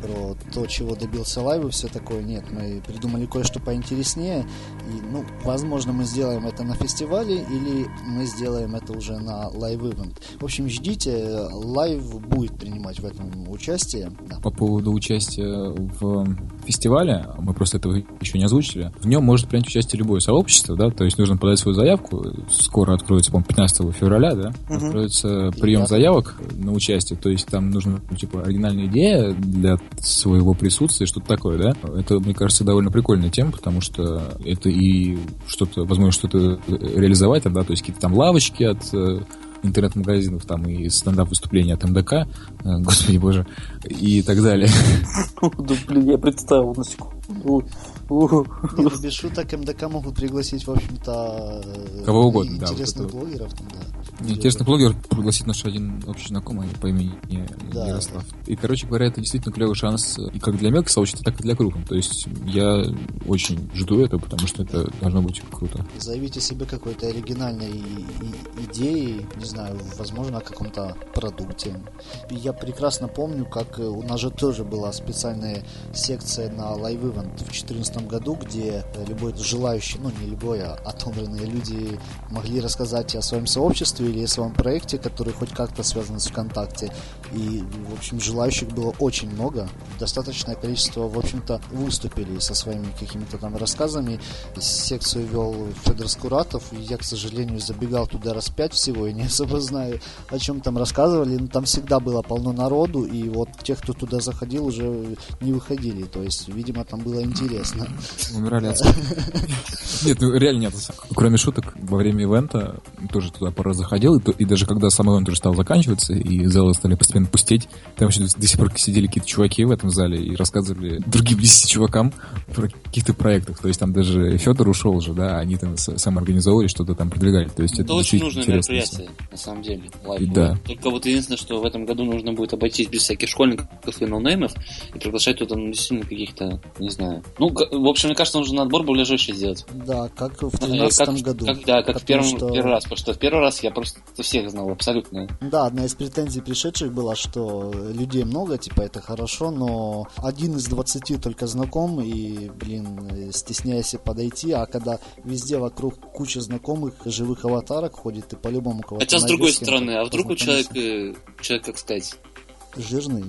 про то, чего добился Live и все такое. Нет, мы придумали кое-что поинтереснее. И, ну, возможно, мы сделаем это на фестивале или мы сделаем это уже на Live Event. В общем, ждите, Live будет принимать в этом участие. Да. По поводу участия в фестивале, мы просто этого еще не озвучили, в нем может принять участие любое сообщество, да, то есть нужно подать свою заявку, скоро откроется, по-моему, 15 февраля, да, угу. откроется прием заявок на участие, то есть там нужно, ну, типа, оригинальная идея для своего присутствия, что-то такое, да. Это, мне кажется, довольно прикольная тема, потому что это и что-то, возможно, что-то реализовать, да, то есть какие-то там лавочки от э, интернет-магазинов там и стендап-выступления от МДК, э, господи боже, и так далее. Да, блин, я представил на секунду. Без шуток МДК могут пригласить, в общем-то, кого угодно, интересных блогеров. Там, да. Интересный блогер пригласит наш один общий знакомый по имени да. Ярослав. И, короче говоря, это действительно клевый шанс и как для мелких сообщества, так и для крупных. То есть я очень жду этого, потому что это должно быть круто. Заявите себе какой-то оригинальной идеей, не знаю, возможно, о каком-то продукте. Я прекрасно помню, как у нас же тоже была специальная секция на Live Event в 2014 году, где любой желающий, ну не любой, а отобранные люди могли рассказать о своем сообществе или о своем проекте, который хоть как-то связан с ВКонтакте. И, в общем, желающих было очень много. Достаточное количество, в общем-то, выступили со своими какими-то там рассказами. Секцию вел Федор Скуратов. Я, к сожалению, забегал туда раз пять всего и не особо знаю, о чем там рассказывали. Но там всегда было полно народу. И вот те, кто туда заходил, уже не выходили. То есть, видимо, там было интересно. Умирали от Нет, ну реально нет. Кроме шуток, во время ивента тоже туда пора заходить проходил, и, и даже когда сам ивент уже стал заканчиваться, и залы стали постепенно пустеть, там еще до сих пор сидели какие-то чуваки в этом зале и рассказывали другим 10 чувакам про каких-то проектах. То есть там даже Федор ушел уже, да, они там сам организовывали, что-то там продвигали. То есть это, это очень нужное мероприятие, на самом деле. И, да. Только вот единственное, что в этом году нужно будет обойтись без всяких школьников и ноунеймов и приглашать туда ну, действительно каких-то, не знаю. Ну, в общем, мне кажется, нужно отбор ближайший сделать. Да, как в 2013 году. Как, да, как в первом, что... первый раз, потому что в первый раз я просто всех знал, абсолютно. Да, одна из претензий пришедших была, что людей много, типа, это хорошо, но один из двадцати только знаком, и, блин, стесняйся подойти, а когда везде вокруг куча знакомых, живых аватарок ходит, и по-любому кого-то Хотя, с другой стороны, а вдруг у человека, человек, как сказать... Жирный?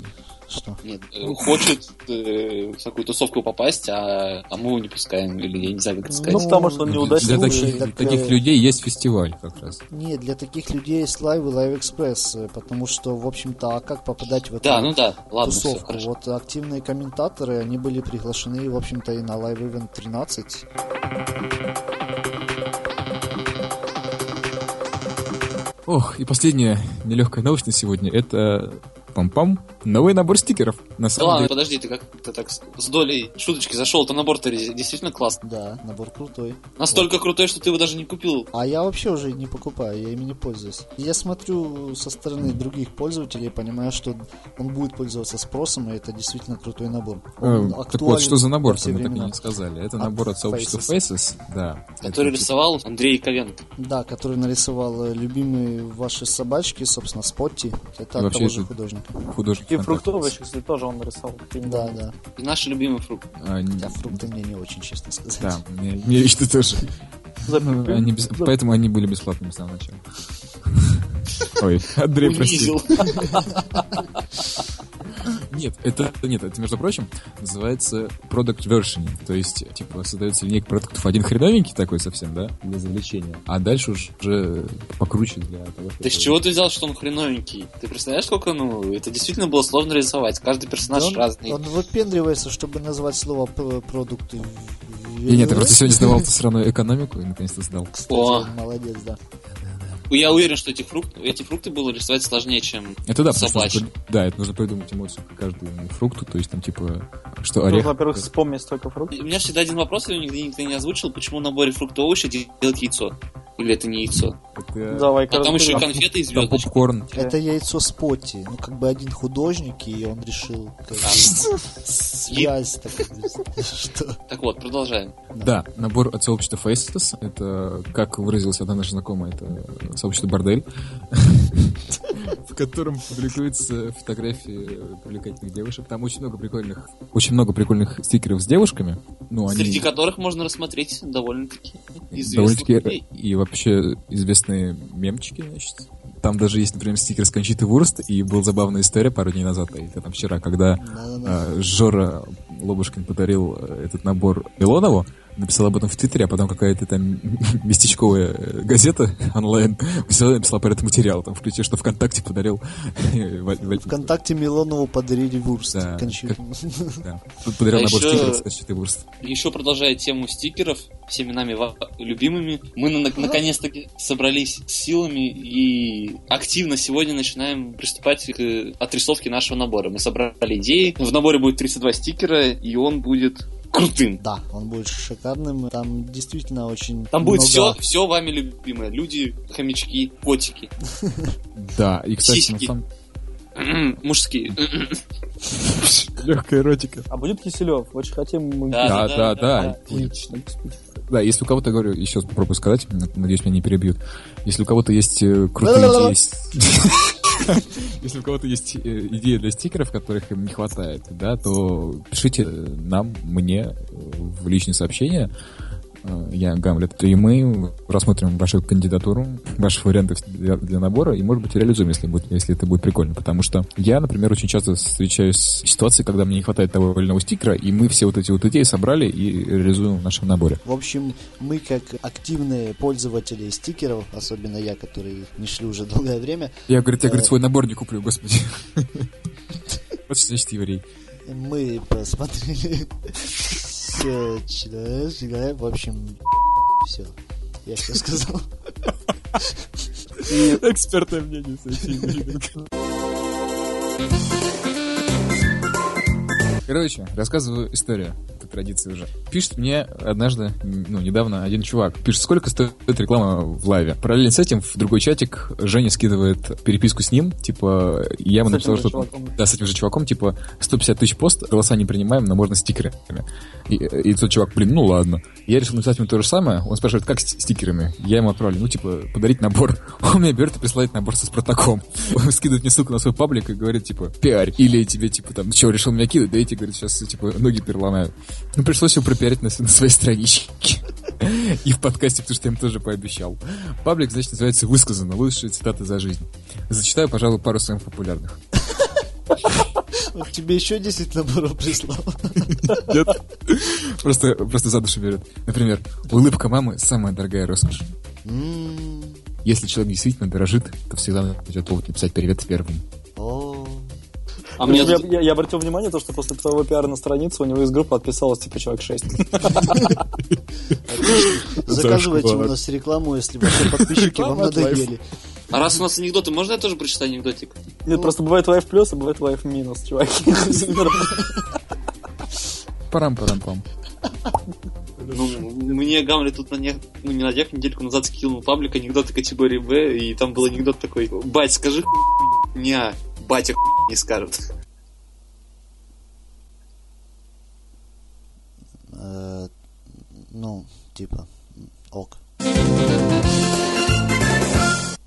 Что? Нет, э, хочет э, в такую тусовку попасть, а, а мы его не пускаем, или я не знаю, как это сказать. Ну, потому что он неудачный. Для таких, так, таких э, людей есть фестиваль как раз. Нет, для таких людей есть Live и Live Express, потому что, в общем-то, а как попадать в эту да, ну да, ладно, тусовку? Все, вот активные комментаторы, они были приглашены, в общем-то, и на Live Event 13. Ох, и последняя нелегкая новость на сегодня. Это Пам-пам. Новый набор стикеров. На самом да ладно, деле... подожди, ты как ты так с долей шуточки зашел, то набор-то действительно классный. Да, набор крутой. Настолько вот. крутой, что ты его даже не купил. А я вообще уже не покупаю, я ими не пользуюсь. Я смотрю со стороны других пользователей, понимаю, что он будет пользоваться спросом, и это действительно крутой набор. Он э, так вот, что за набор мы так и не сказали. Это от набор от сообщества Faces, Faces да. Который это... рисовал Андрей Ковенко. Да, который нарисовал любимые ваши собачки, собственно, Спотти. Это от того же художника художник. И овощи, кстати, тоже он нарисовал. Да, да. И наши любимые фрукты. А, Хотя фрукты мне не очень, честно сказать. Да, мне, мне лично тоже. Ну, они без- Поэтому они были бесплатными с самого начала. Ой, Андрей, прости. Нет, это, нет, это, между прочим, называется product versioning. То есть, типа, создается линейка продуктов один хреновенький такой совсем, да, для завлечения. А дальше уже покруче для того, чтобы... Ты с чего ты взял, что он хреновенький? Ты представляешь, сколько, ну, это действительно было сложно рисовать. Каждый персонаж Да он, разный. он выпендривается, чтобы назвать слово продукты. И нет, я просто сегодня сдавал все равно экономику и наконец-то сдал. Кстати, О. молодец, да. Я уверен, что эти фрукты, эти фрукты было рисовать сложнее, чем Это да, потому что собачьи. нужно, да, это нужно придумать эмоцию к каждому фрукту, то есть там типа, что орех... во-первых, вспомнить столько фруктов. У меня всегда один вопрос, я его нигде никто не озвучил, почему в наборе фруктов и овощей делать яйцо? Или это не яйцо? это- Давай, А там еще конфеты и там звездочки. попкорн. Это яйцо споти. Ну, как бы один художник, и он решил связь. так сказать, Что? Так вот, продолжаем. Да, набор от сообщества Faces. Это, как выразилась одна наша знакомая, это сообщество Бордель. В котором публикуются фотографии привлекательных девушек. Там очень много прикольных, очень много прикольных стикеров с девушками. Ну, они Среди которых можно рассмотреть довольно-таки известных довольно-таки людей. и вообще известные мемчики, значит. Там даже есть, например, стикер с Кончиты Вурст, и была забавная история пару дней назад, или там вчера, когда а, Жора Лобушкин подарил э, этот набор Милонову, написал об этом в Твиттере, а потом какая-то там местечковая э, газета онлайн взяла и написала про этот материал, там, включив, что ВКонтакте подарил Вконтакте Милонову подарили вурст. Да, Кончиту. да, подарил А набор еще- стикеров с Кончитой Вурст. Еще продолжая тему стикеров, всеми нами ва- любимыми, мы на- наконец-таки собрались с силами и активно сегодня начинаем приступать к отрисовке нашего набора. Мы собрали идеи, в наборе будет 32 стикера, и он будет крутым. Да, он будет шикарным. Там действительно очень Там будет много- все, все вами любимое. Люди, хомячки, котики, Да, и, кстати, на самом... мужские. Легкая эротика. А будет Киселев? Очень хотим мы Да, Да, да. Отлично. Да, если у кого-то, говорю, еще раз попробую сказать, надеюсь, меня не перебьют. Если у кого-то есть э, крутые идеи... Если у кого-то есть э, идеи для стикеров, которых им не хватает, да, то пишите нам, мне э, в личные сообщения. Э, Я Гамлет. И мы рассмотрим вашу кандидатуру, ваши варианты для, для набора, и, может быть, реализуем, если, будет, если это будет прикольно. Потому что я, например, очень часто встречаюсь с ситуацией, когда мне не хватает того или иного стикера, и мы все вот эти вот идеи собрали и реализуем в нашем наборе. В общем, мы как активные пользователи стикеров, особенно я, который не шлю уже долгое время, Я, говорит, я, говорит, Э. свой набор не куплю, господи. Вот значит еврей. мы посмотрели человек, в общем, все. Я все сказал. Экспертное мнение Короче, рассказываю историю. Это традиция уже. Пишет мне однажды, ну, недавно один чувак. Пишет, сколько стоит реклама в лайве. Параллельно с этим в другой чатик Женя скидывает переписку с ним. Типа, я ему написал, что... чуваком. Да, с этим же чуваком, типа, 150 тысяч пост, голоса не принимаем, но можно стикерами. И, и тот чувак, блин, ну ладно. Я решил написать ему то же самое. Он спрашивает, как с стикерами? Я ему отправлю, ну, типа, подарить набор. Он мне берет и присылает набор со Спартаком. Он скидывает мне ссылку на свой паблик и говорит, типа, пиарь. Или тебе, типа, там, что, решил меня кидать? Да тебе, говорит, сейчас, типа, ноги переломаю. Ну, пришлось его пропиарить на, на своей страничке. И в подкасте, потому что я им тоже пообещал. Паблик, значит, называется «Высказано. Лучшие цитаты за жизнь». Зачитаю, пожалуй, пару самых популярных. Вот тебе еще 10 наборов прислал. Нет. Просто, просто за душу берет. Например, улыбка мамы – самая дорогая роскошь. Если человек действительно дорожит, то всегда найдет повод написать привет первым. А мне я, я- я обратил внимание, то, что после твоего пиара на страницу у него из группы отписалось типа человек 6. Заказывайте у нас рекламу, если ваши подписчики вам надоели. А раз у нас анекдоты, можно я тоже прочитаю анекдотик? Нет, просто бывает лайф плюс, а бывает лайф минус, чуваки. Парам-парам-пам. Ну, мне Гамлет тут на, не, ну, не на днях, недельку назад скинул паблик анекдоты категории Б, и там был анекдот такой, бать, скажи хуй». Батя не скажет. Э, Ну, типа, ок.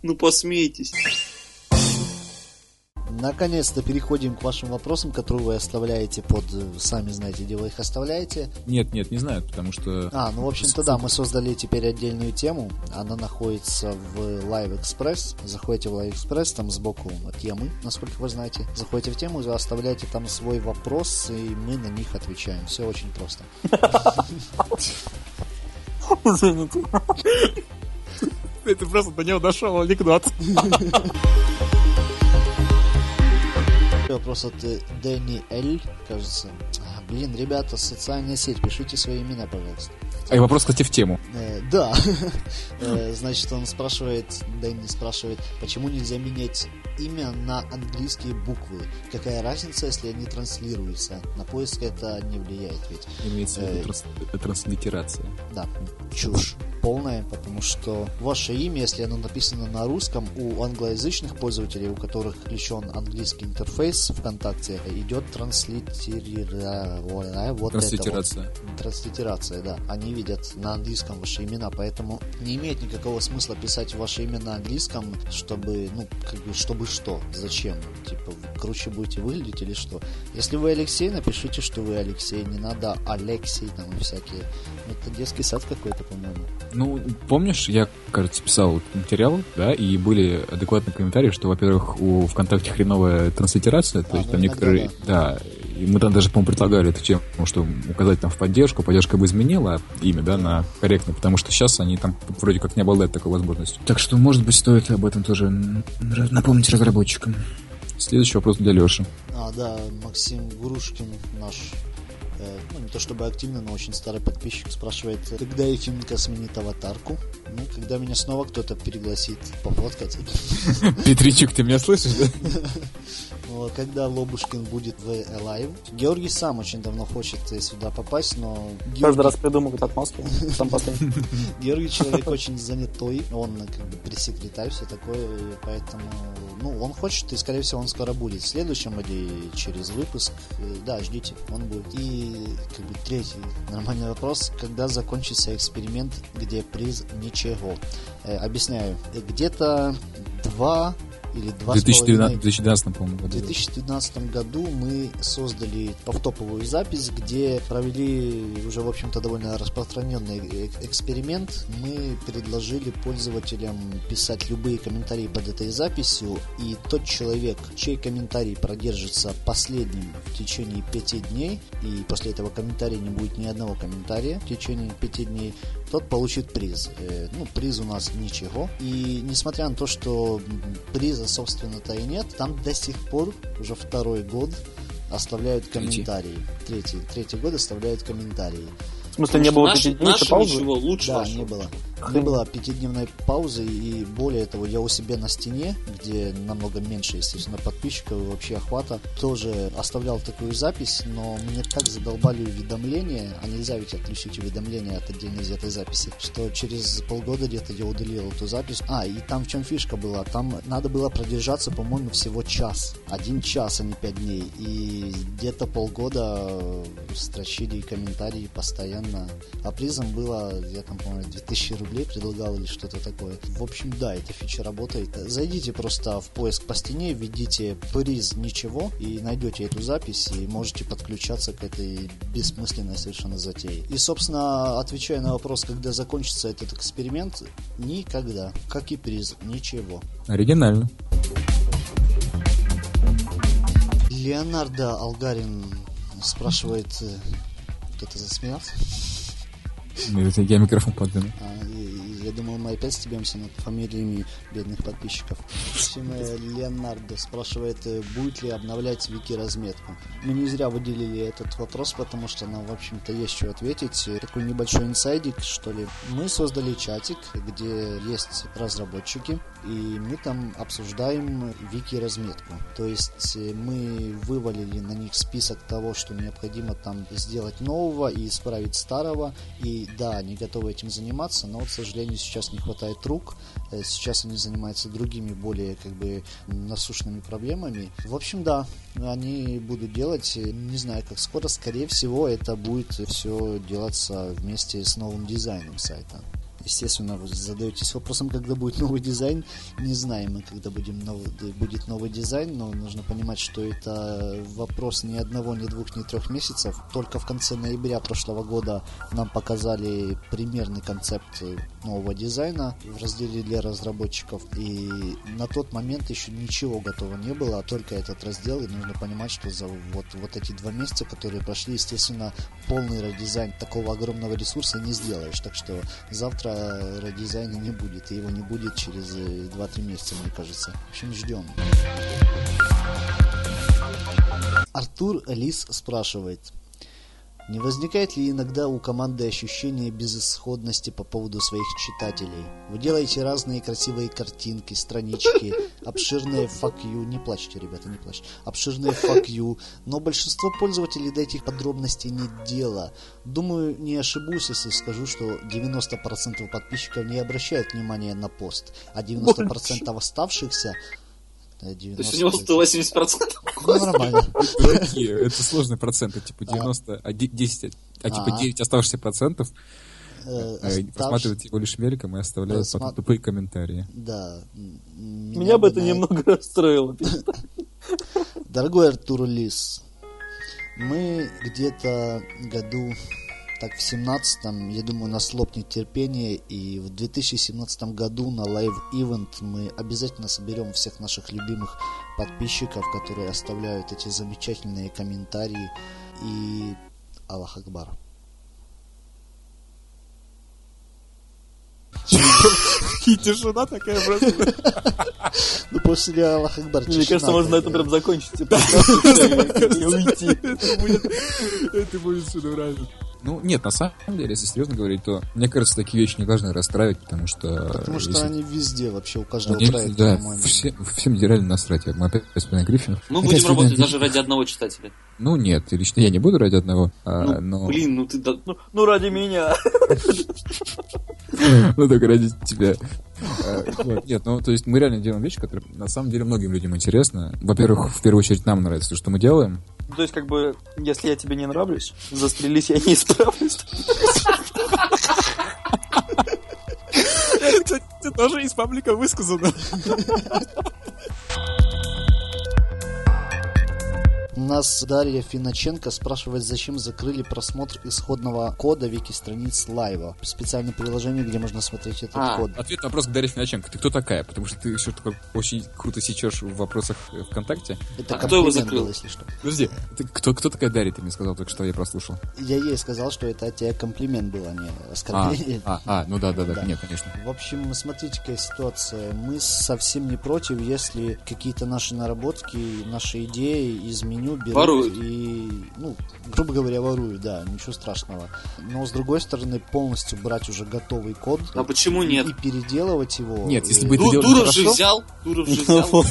Ну, посмейтесь. Наконец-то переходим к вашим вопросам, которые вы оставляете под... Сами знаете, где вы их оставляете. Нет, нет, не знают, потому что... А, ну, в общем-то, да, мы создали теперь отдельную тему. Она находится в Live Express. Заходите в Live Express, там сбоку темы, насколько вы знаете. Заходите в тему, оставляйте там свой вопрос, и мы на них отвечаем. Все очень просто. Извините. Это просто до него дошел анекдот. Вопрос от э, Дэнни Эль, кажется. Блин, ребята, социальная сеть, пишите свои имена, пожалуйста. А и вопрос, кстати, в тему. Э, да. Э, значит, он спрашивает, Дэнни спрашивает, почему нельзя менять имя на английские буквы? Какая разница, если они транслируются? На поиск это не влияет ведь. Имеется в виду Э, транс- транслитерация. Да, чушь полная, потому что ваше имя, если оно написано на русском, у англоязычных пользователей, у которых включен английский интерфейс ВКонтакте, идет транслитерация. Вот это вот. Транслитерация. Транслитерация, да. Они видят на английском ваши имена, поэтому не имеет никакого смысла писать ваше имя на английском, чтобы, ну, как бы, чтобы что? Зачем? Типа, круче будете выглядеть или что? Если вы Алексей, напишите, что вы Алексей. Не надо Алексей там и всякие. Это детский сад какой-то, по-моему. Ну, помнишь, я, кажется, писал материал, да, и были адекватные комментарии, что, во-первых, у ВКонтакте хреновая транслитерация, то А, есть ну, там некоторые, да, и мы там даже, по-моему, предлагали эту тему, что указать там в поддержку, поддержка бы изменила имя, да, на корректно, потому что сейчас они там вроде как не обладают такой возможностью. Так что, может быть, стоит об этом тоже напомнить разработчикам. Следующий вопрос для Леши. А, да, Максим Грушкин, наш, э, ну, не то чтобы активный, но очень старый подписчик, спрашивает, когда Ефименко сменит аватарку? Ну, когда меня снова кто-то пригласит пофоткать. Петричук, ты меня слышишь, да? Ну, Когда Лобушкин будет в Alive? Георгий сам очень давно хочет э, сюда попасть, но Каждый Георгий, раз придумывают отмазки. Сам потом. Георгий человек очень занятой, он э, как бы пресс-секретарь, все такое, поэтому, ну, он хочет, и, скорее всего, он скоро будет в следующем или через выпуск. Э, Да, ждите, он будет. И, как бы, третий нормальный вопрос, когда закончится эксперимент, где приз ничего? Э, Объясняю, Э, где-то два или два В с половиной 2012, 2012 по-моему, в году. 2012 году мы создали топовую запись, где провели уже, в общем-то, довольно распространенный э- эксперимент. Мы предложили пользователям писать любые комментарии под этой записью, и тот человек, чей комментарий продержится последним в течение пяти дней, и после этого комментария не будет ни одного комментария в течение пяти дней, тот получит приз. Э, Ну, приз у нас ничего. И несмотря на то, что приза, собственно-то и нет, там до сих пор, уже второй год, оставляют Третий. комментарии. Третий. Третий год оставляют комментарии. В смысле, не было Наш- Нашего паузы? ничего лучше Да, вашего. не было. Не было пятидневной паузы, и более того, я у себя на стене, где намного меньше, естественно, подписчиков и вообще охвата, тоже оставлял такую запись, но мне так задолбали уведомления, а нельзя ведь отключить уведомления от отдельно взятой записи, что через полгода где-то я удалил эту запись. А, и там в чем фишка была? Там надо было продержаться, по-моему, всего час. Один час, а не пять дней. И где-то полгода э, строчили комментарии постоянно. А призом было, я там, по-моему, 2000 рублей предлагал или что-то такое. В общем, да, эта фича работает. Зайдите просто в поиск по стене, введите приз ничего и найдете эту запись и можете подключаться к этой бессмысленной совершенно затее. И, собственно, отвечая на вопрос, когда закончится этот эксперимент, никогда. Как и приз, ничего. Оригинально. Леонардо Алгарин спрашивает, э, кто-то засмеялся? Это Я микрофон подвину. Я думал, мы опять стебемся над фамилиями бедных подписчиков. Леонардо спрашивает, э, будет ли обновлять вики-разметку. Мы не зря выделили этот вопрос, потому что нам, в общем-то, есть что ответить. Такой небольшой инсайдик, что ли. Мы создали чатик, где есть разработчики, и мы там обсуждаем вики-разметку. То есть э, мы вывалили на них список того, что необходимо там сделать нового и исправить старого. И да, они готовы этим заниматься, но, к сожалению, сейчас не хватает рук. Э, Сейчас они занимаются другими, более как бы насущными проблемами. В общем, да, они будут делать, э, не знаю, как скоро, скорее всего, это будет все делаться вместе с новым дизайном сайта. Естественно, вы задаетесь вопросом, когда будет новый дизайн. Не знаем мы, когда будем новый, будет новый дизайн, но нужно понимать, что это вопрос ни одного, ни двух, ни трех месяцев. Только в конце ноября прошлого года нам показали примерный концепт нового дизайна в разделе для разработчиков. И на тот момент еще ничего готово не было, а только этот раздел. И нужно понимать, что за вот, вот эти два месяца, которые прошли, естественно, полный редизайн такого огромного ресурса не сделаешь. Так что завтра редизайна не будет, и его не будет через 2-3 месяца, мне кажется. В общем, ждем. Артур Лис спрашивает, не возникает ли иногда у команды ощущение безысходности по поводу своих читателей? Вы делаете разные красивые картинки, странички, обширные fuck you, не плачьте, ребята, не плачьте, обширные fuck you, но большинство пользователей до этих подробностей нет дела. Думаю, не ошибусь, если скажу, что 90% подписчиков не обращают внимания на пост, а 90% оставшихся 90... То есть у него 180%? Ну, нормально. Это сложный процент, типа 90, а 10, а типа 9 оставшихся процентов э, э, просматривают его лишь мельком и оставляют потом тупые комментарии. Да. Меня бы это немного расстроило. Дорогой Артур Лис, мы где-то году так в 17-м, я думаю, нас лопнет терпение, и в 2017 году на Live Event мы обязательно соберем всех наших любимых подписчиков, которые оставляют эти замечательные комментарии, и Аллах Акбар. И тишина такая просто. Ну, после Аллах Акбар Мне кажется, можно на этом прям закончить. И уйти. Это будет сюда нравится. Ну, нет, на самом деле, если серьезно говорить, то мне кажется, такие вещи не должны расстраивать, потому что... Потому что если... они везде вообще, у каждого они, проекта, Да, все, всем реально насрать. Мы опять вспоминаем Гриффинов. Мы будем Хотя, работать даже ради одного читателя. Ну, нет, лично я не буду ради одного, а, ну, но... Блин, ну ты... Ну, ну ради меня. Ну, только ради тебя. А, нет, ну, то есть мы реально делаем вещи, которые на самом деле многим людям интересны. Во-первых, в первую очередь нам нравится то, что мы делаем. То есть, как бы, если я тебе не нравлюсь, застрелись, я не исправлюсь. Это тоже из паблика высказано. Нас Дарья Финоченко спрашивает, зачем закрыли просмотр исходного кода вики-страниц лайва. Специальное приложение, где можно смотреть этот а, код. Ответ на вопрос к Дарье Финоченко. Ты кто такая? Потому что ты еще такой очень круто сечешь в вопросах ВКонтакте. Это а кто его закрыл? Был, если что. Подожди, ты, кто, кто такая Дарья, ты мне сказал только что, я прослушал. Я ей сказал, что это тебе комплимент был, а не оскорбление. А, а, а ну да, да, да, да, нет, конечно. В общем, смотрите, какая ситуация. Мы совсем не против, если какие-то наши наработки, наши идеи из меню меню берут воруют. и, ну, грубо говоря, воруют, да, ничего страшного. Но с другой стороны, полностью брать уже готовый код. А почему нет? И переделывать его. Нет, если бы это делали Дуров хорошо... же взял, Дуров же взял.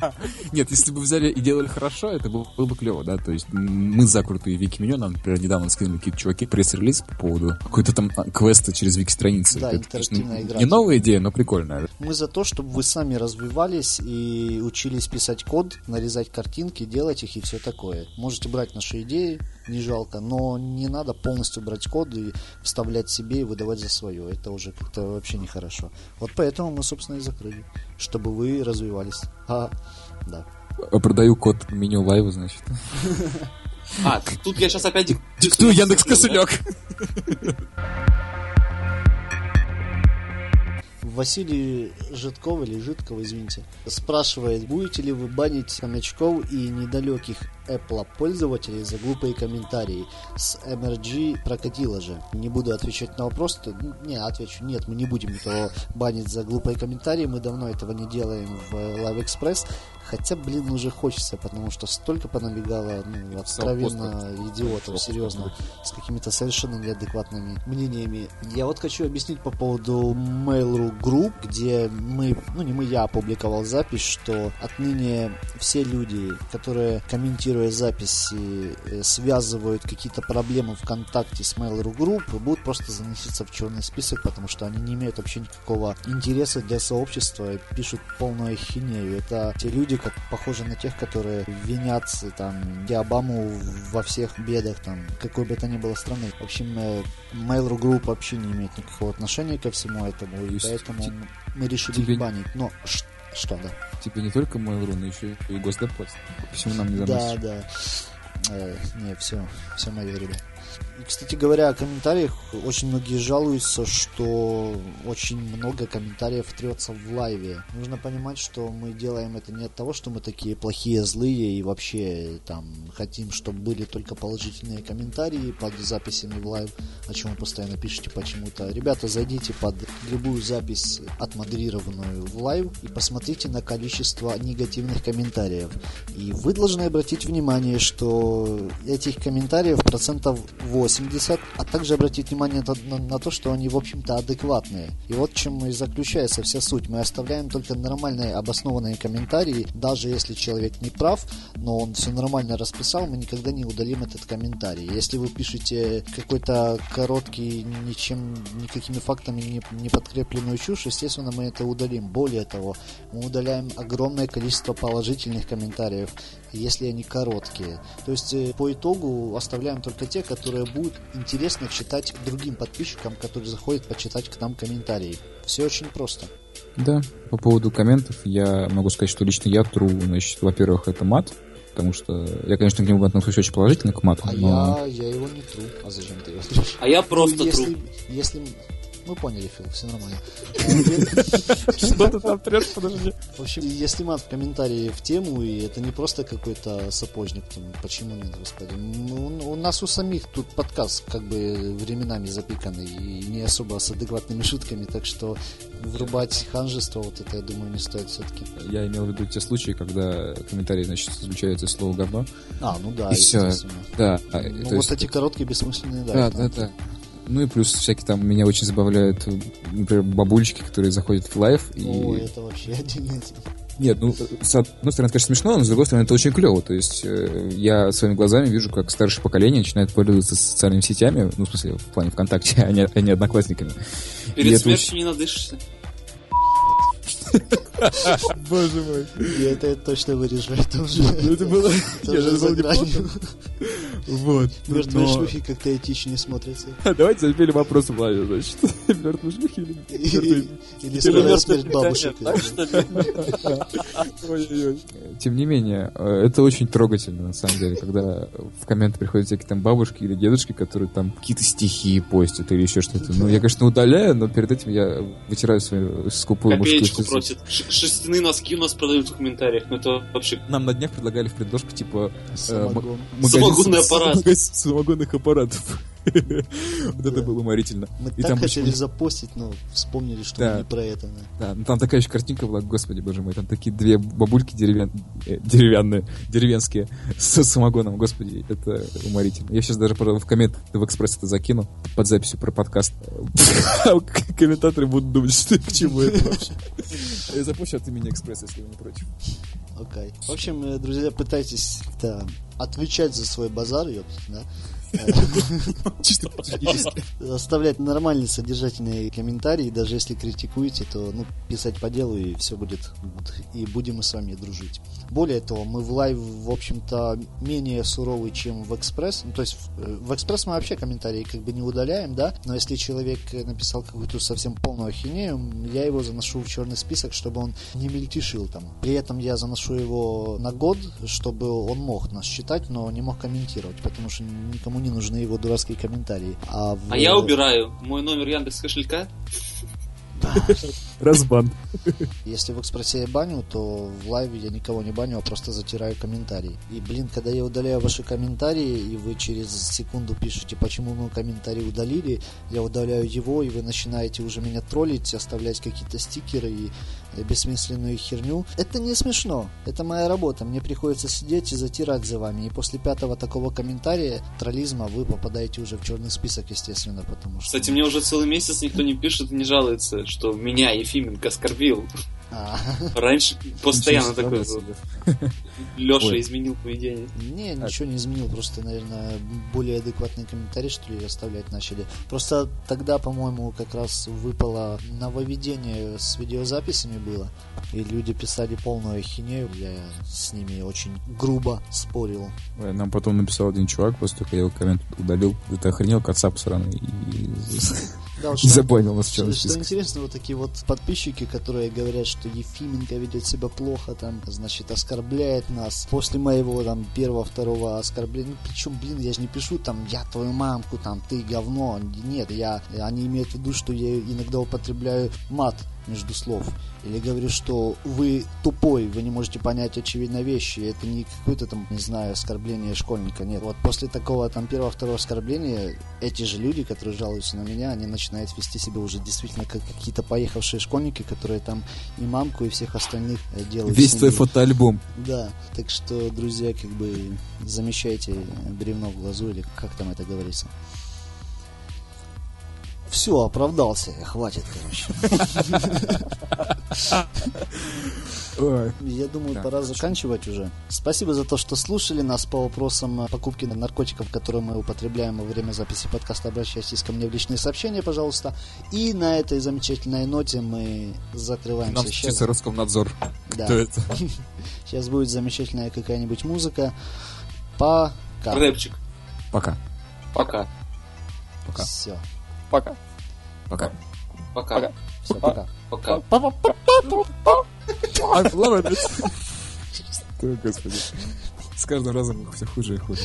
Нет, если бы взяли и делали хорошо, это было бы клево, да, то есть мы за крутые вики-меню, нам, например, недавно скинули какие-то чуваки пресс-релиз по поводу какой-то там а, квеста через вики-страницы. Да, интерактивная игра. Не новая идея, но прикольная. Мы за то, чтобы вы сами развивались и учились писать код, нарезать картинки, делать их и все такое. Можете брать наши идеи, не жалко, но не надо полностью брать код и вставлять себе и выдавать за свое. Это уже как-то вообще нехорошо. Вот поэтому мы, собственно, и закрыли, чтобы вы развивались. А, да. А продаю код меню лайва, значит. А, тут я сейчас опять... Диктую Яндекс кошелек. Василий Житков или Житков, извините, спрашивает, будете ли вы банить хомячков и недалеких Apple пользователей за глупые комментарии. С MRG прокатило же. Не буду отвечать на вопрос. То, не, отвечу. Нет, мы не будем никого банить за глупые комментарии. Мы давно этого не делаем в Live Express. Хотя, блин, уже хочется, потому что столько понабегало ну, откровенно идиотов, серьезно, с какими-то совершенно неадекватными мнениями. Я вот хочу объяснить по поводу Mail.ru Group, где мы, ну не мы, я опубликовал запись, что отныне все люди, которые комментируют монтируя записи, э, связывают какие-то проблемы ВКонтакте с Mail.ru Group, будут просто заноситься в черный список, потому что они не имеют вообще никакого интереса для сообщества и пишут полную ахинею. Это те люди, как похожи на тех, которые винят там Диабаму во всех бедах, там, какой бы это ни было страны. В общем, э, Mail.ru Group вообще не имеет никакого отношения ко всему этому, и поэтому мы решили тебе... их банить. Но что, да? Тебе не только Mail.ru, но еще и Госдеп. Почему нам не заносишь? Да, да. Э, не, все, все мои ребята. Кстати говоря, о комментариях очень многие жалуются, что очень много комментариев трется в Live. Нужно понимать, что мы делаем это не от того, что мы такие плохие, злые и вообще там хотим, чтобы были только положительные комментарии под записями в Live, о чем вы постоянно пишете почему-то. Ребята, зайдите под любую запись отмодерированную в Live и посмотрите на количество негативных комментариев. И вы должны обратить внимание, что этих комментариев процентов 80, а также обратить внимание на, на, на то, что они, в общем-то, адекватные. И вот чем и заключается вся суть. Мы оставляем только нормальные обоснованные комментарии, даже если человек не прав, но он все нормально расписал, мы никогда не удалим этот комментарий. Если вы пишете какой-то короткий, ничем, никакими фактами не, не подкрепленную чушь, естественно, мы это удалим. Более того, мы удаляем огромное количество положительных комментариев, если они короткие. То есть, э, по итогу оставляем только те, которые будут интересно читать другим подписчикам, которые заходят почитать к нам комментарии. Все очень просто. Да, по поводу комментов я могу сказать, что лично я тру, значит, во-первых, это мат, потому что я, конечно, к нему отношусь очень положительно к мату, а но... я, я его не тру. А зачем ты его трешь? А я просто ну, если, тру. Если... Мы поняли, Фил, все нормально. Что ты там трешь, подожди. В общем, если мат в комментарии в тему, и это не просто какой-то сапожник, почему нет, господи? Ну, у нас у самих тут подкаст как бы временами запиканный и не особо с адекватными шутками, так что врубать ханжество, вот это, я думаю, не стоит все-таки. Я имел в виду те случаи, когда комментарии, значит, исключаются слово говно. А, ну да, И все. естественно. Да. а, Ну, вот эти короткие, бессмысленные, да. Да, да, да. Ну и плюс всякие там меня очень забавляют, например, бабульчики, которые заходят в Live и... О, это вообще отдельная. Нет, ну, с одной стороны, это, конечно, смешно, но с другой стороны, это очень клево. То есть э, я своими глазами вижу, как старшее поколение начинает пользоваться социальными сетями, ну, в смысле, в плане ВКонтакте, а не, а не одноклассниками. И Перед это смертью не надышишься. Боже мой. И это я точно вырежу, это уже... Это было... Это Нет, уже это за было не гранью. Вот. Мертвые Но- шлюхи как-то этичнее смотрятся. Давайте запилим вопрос в лайве, значит. Мертвые шлюхи или мертвые Или смерть бабушек. Тем не менее, э, это очень трогательно, на самом деле, когда в комменты приходят всякие там бабушки или дедушки, которые там какие-то стихи постят или еще что-то. Ну, я, конечно, удаляю, но перед этим я вытираю свою скупую мужскую Ш- Шерстяные носки у нас продают в комментариях. Ну это вообще... Нам на днях предлагали в предложку, типа, Самогон. магазин Самогонный с- аппарат. самогонных аппаратов. Вот это было уморительно. Мы так хотели запостить, но вспомнили, что не про это. да. Ну там такая еще картинка была, господи, боже мой, там такие две бабульки э, деревянные, деревенские, с самогоном, господи, это уморительно. Я сейчас даже, в коммент в экспресс это закину под записью про подкаст. Комментаторы будут думать, что к чему это вообще. Я запущу от имени экспресса, если вы не против. Окей. В общем, э, друзья, пытайтесь отвечать за свой базар, ёпт, да? Чисто. Оставлять нормальные содержательные комментарии, даже если критикуете, то ну, писать по делу и все будет. И будем мы с вами дружить. Более того, мы в Live, в общем-то, менее суровый, чем в экспресс. Ну, то есть в, э, в экспресс мы вообще комментарии как бы не удаляем, да, но если человек написал какую-то совсем полную ахинею, я его заношу в черный список, чтобы он не мельтешил там. При этом я заношу его на год, чтобы он мог нас читать, но не мог комментировать, потому что никому не нужны его дурацкие комментарии. А, в- А я убираю мой номер Яндекс кошелька. Разбан. Если в экспрессе я баню, то в лайве я никого не баню, а просто затираю комментарии. И, блин, когда я удаляю ваши комментарии, и вы через секунду пишете, почему мы комментарий удалили, я удаляю его, и вы начинаете уже меня троллить, оставлять какие-то стикеры и э, бессмысленную херню. Это не смешно. Это моя работа. Мне приходится сидеть и затирать за вами. И после пятого такого комментария троллизма вы попадаете уже в черный список, естественно, потому что... Кстати, мне уже целый месяц никто не пишет и не жалуется, что меня Ефименко оскорбил. А, Раньше постоянно такой себе. Леша изменил поведение. Не, ничего не изменил, просто, наверное, более адекватные комментарии, что ли, оставлять начали. Просто тогда, по-моему, как раз выпало нововведение с видеозаписями было, и люди писали полную ахинею, я с ними очень грубо спорил. Ой, Нам потом написал один чувак, после того, как я его коммент удалил, ты охренел, кацап сраный, и, Да, вот что- забанил нас Что, что интересно, вот такие вот подписчики, которые говорят, что Ефименко ведет себя плохо, там, значит, оскорбляет нас. После моего там первого-второго оскорбления, ну, причем, блин, я же не пишу там, я твою мамку, там, ты говно. Нет, я, они имеют в виду, что я иногда употребляю мат между слов. Или говорю, что вы тупой, вы не можете понять очевидные вещи. Это не какое-то там, не знаю, оскорбление школьника. Нет, вот после такого там первого-второго оскорбления эти же люди, которые жалуются на меня, они начинают вести себя уже действительно как какие-то поехавшие школьники, которые там и мамку, и всех остальных э, делают. Весь твой фотоальбом. Да, так что, друзья, как бы замещайте бревно в глазу, или как там это говорится. Все, оправдался, хватит, короче. Я думаю, Так, пора хорошо. заканчивать уже. Спасибо за то, что слушали нас по вопросам покупки наркотиков, которые мы употребляем во время записи подкаста. Обращайтесь ко мне в личные сообщения, пожалуйста. И на этой замечательной ноте мы закрываемся. Нам Сейчас, Роскомнадзор. да. Кто это? Сейчас будет замечательная какая-нибудь музыка. Пока. Рэпчик. Пока. Пока. Пока. Все. Пока. Пока. Пока. Все, пока. Пока. I love it. Ой, Господи. С каждым разом все хуже и хуже.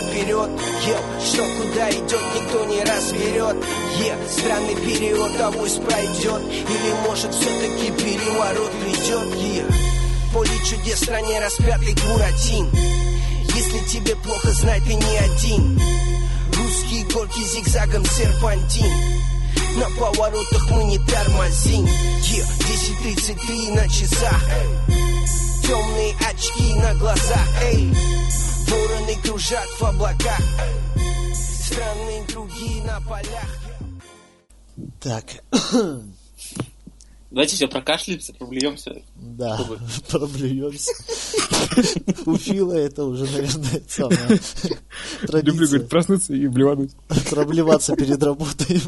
Наперед Ел, что куда идет, никто не разберет. Е, странный период, авось пройдет. Или может все-таки переворот придет. Е, поле чудес в стране распятый буратин. Если тебе плохо, знай, ты не один. Русские горки зигзагом серпантин. На поворотах мы не тормозим. Е, 10.33 на часах. Темные очки на глазах. Эй, вороны кружат в облаках. Странные круги на полях Так, Давайте все прокашляемся, проблюемся. да, Чтобы- проблюемся. У Фила это уже, наверное, Люблю, традиция. говорит, проснуться и блевануть. Проблеваться перед работой.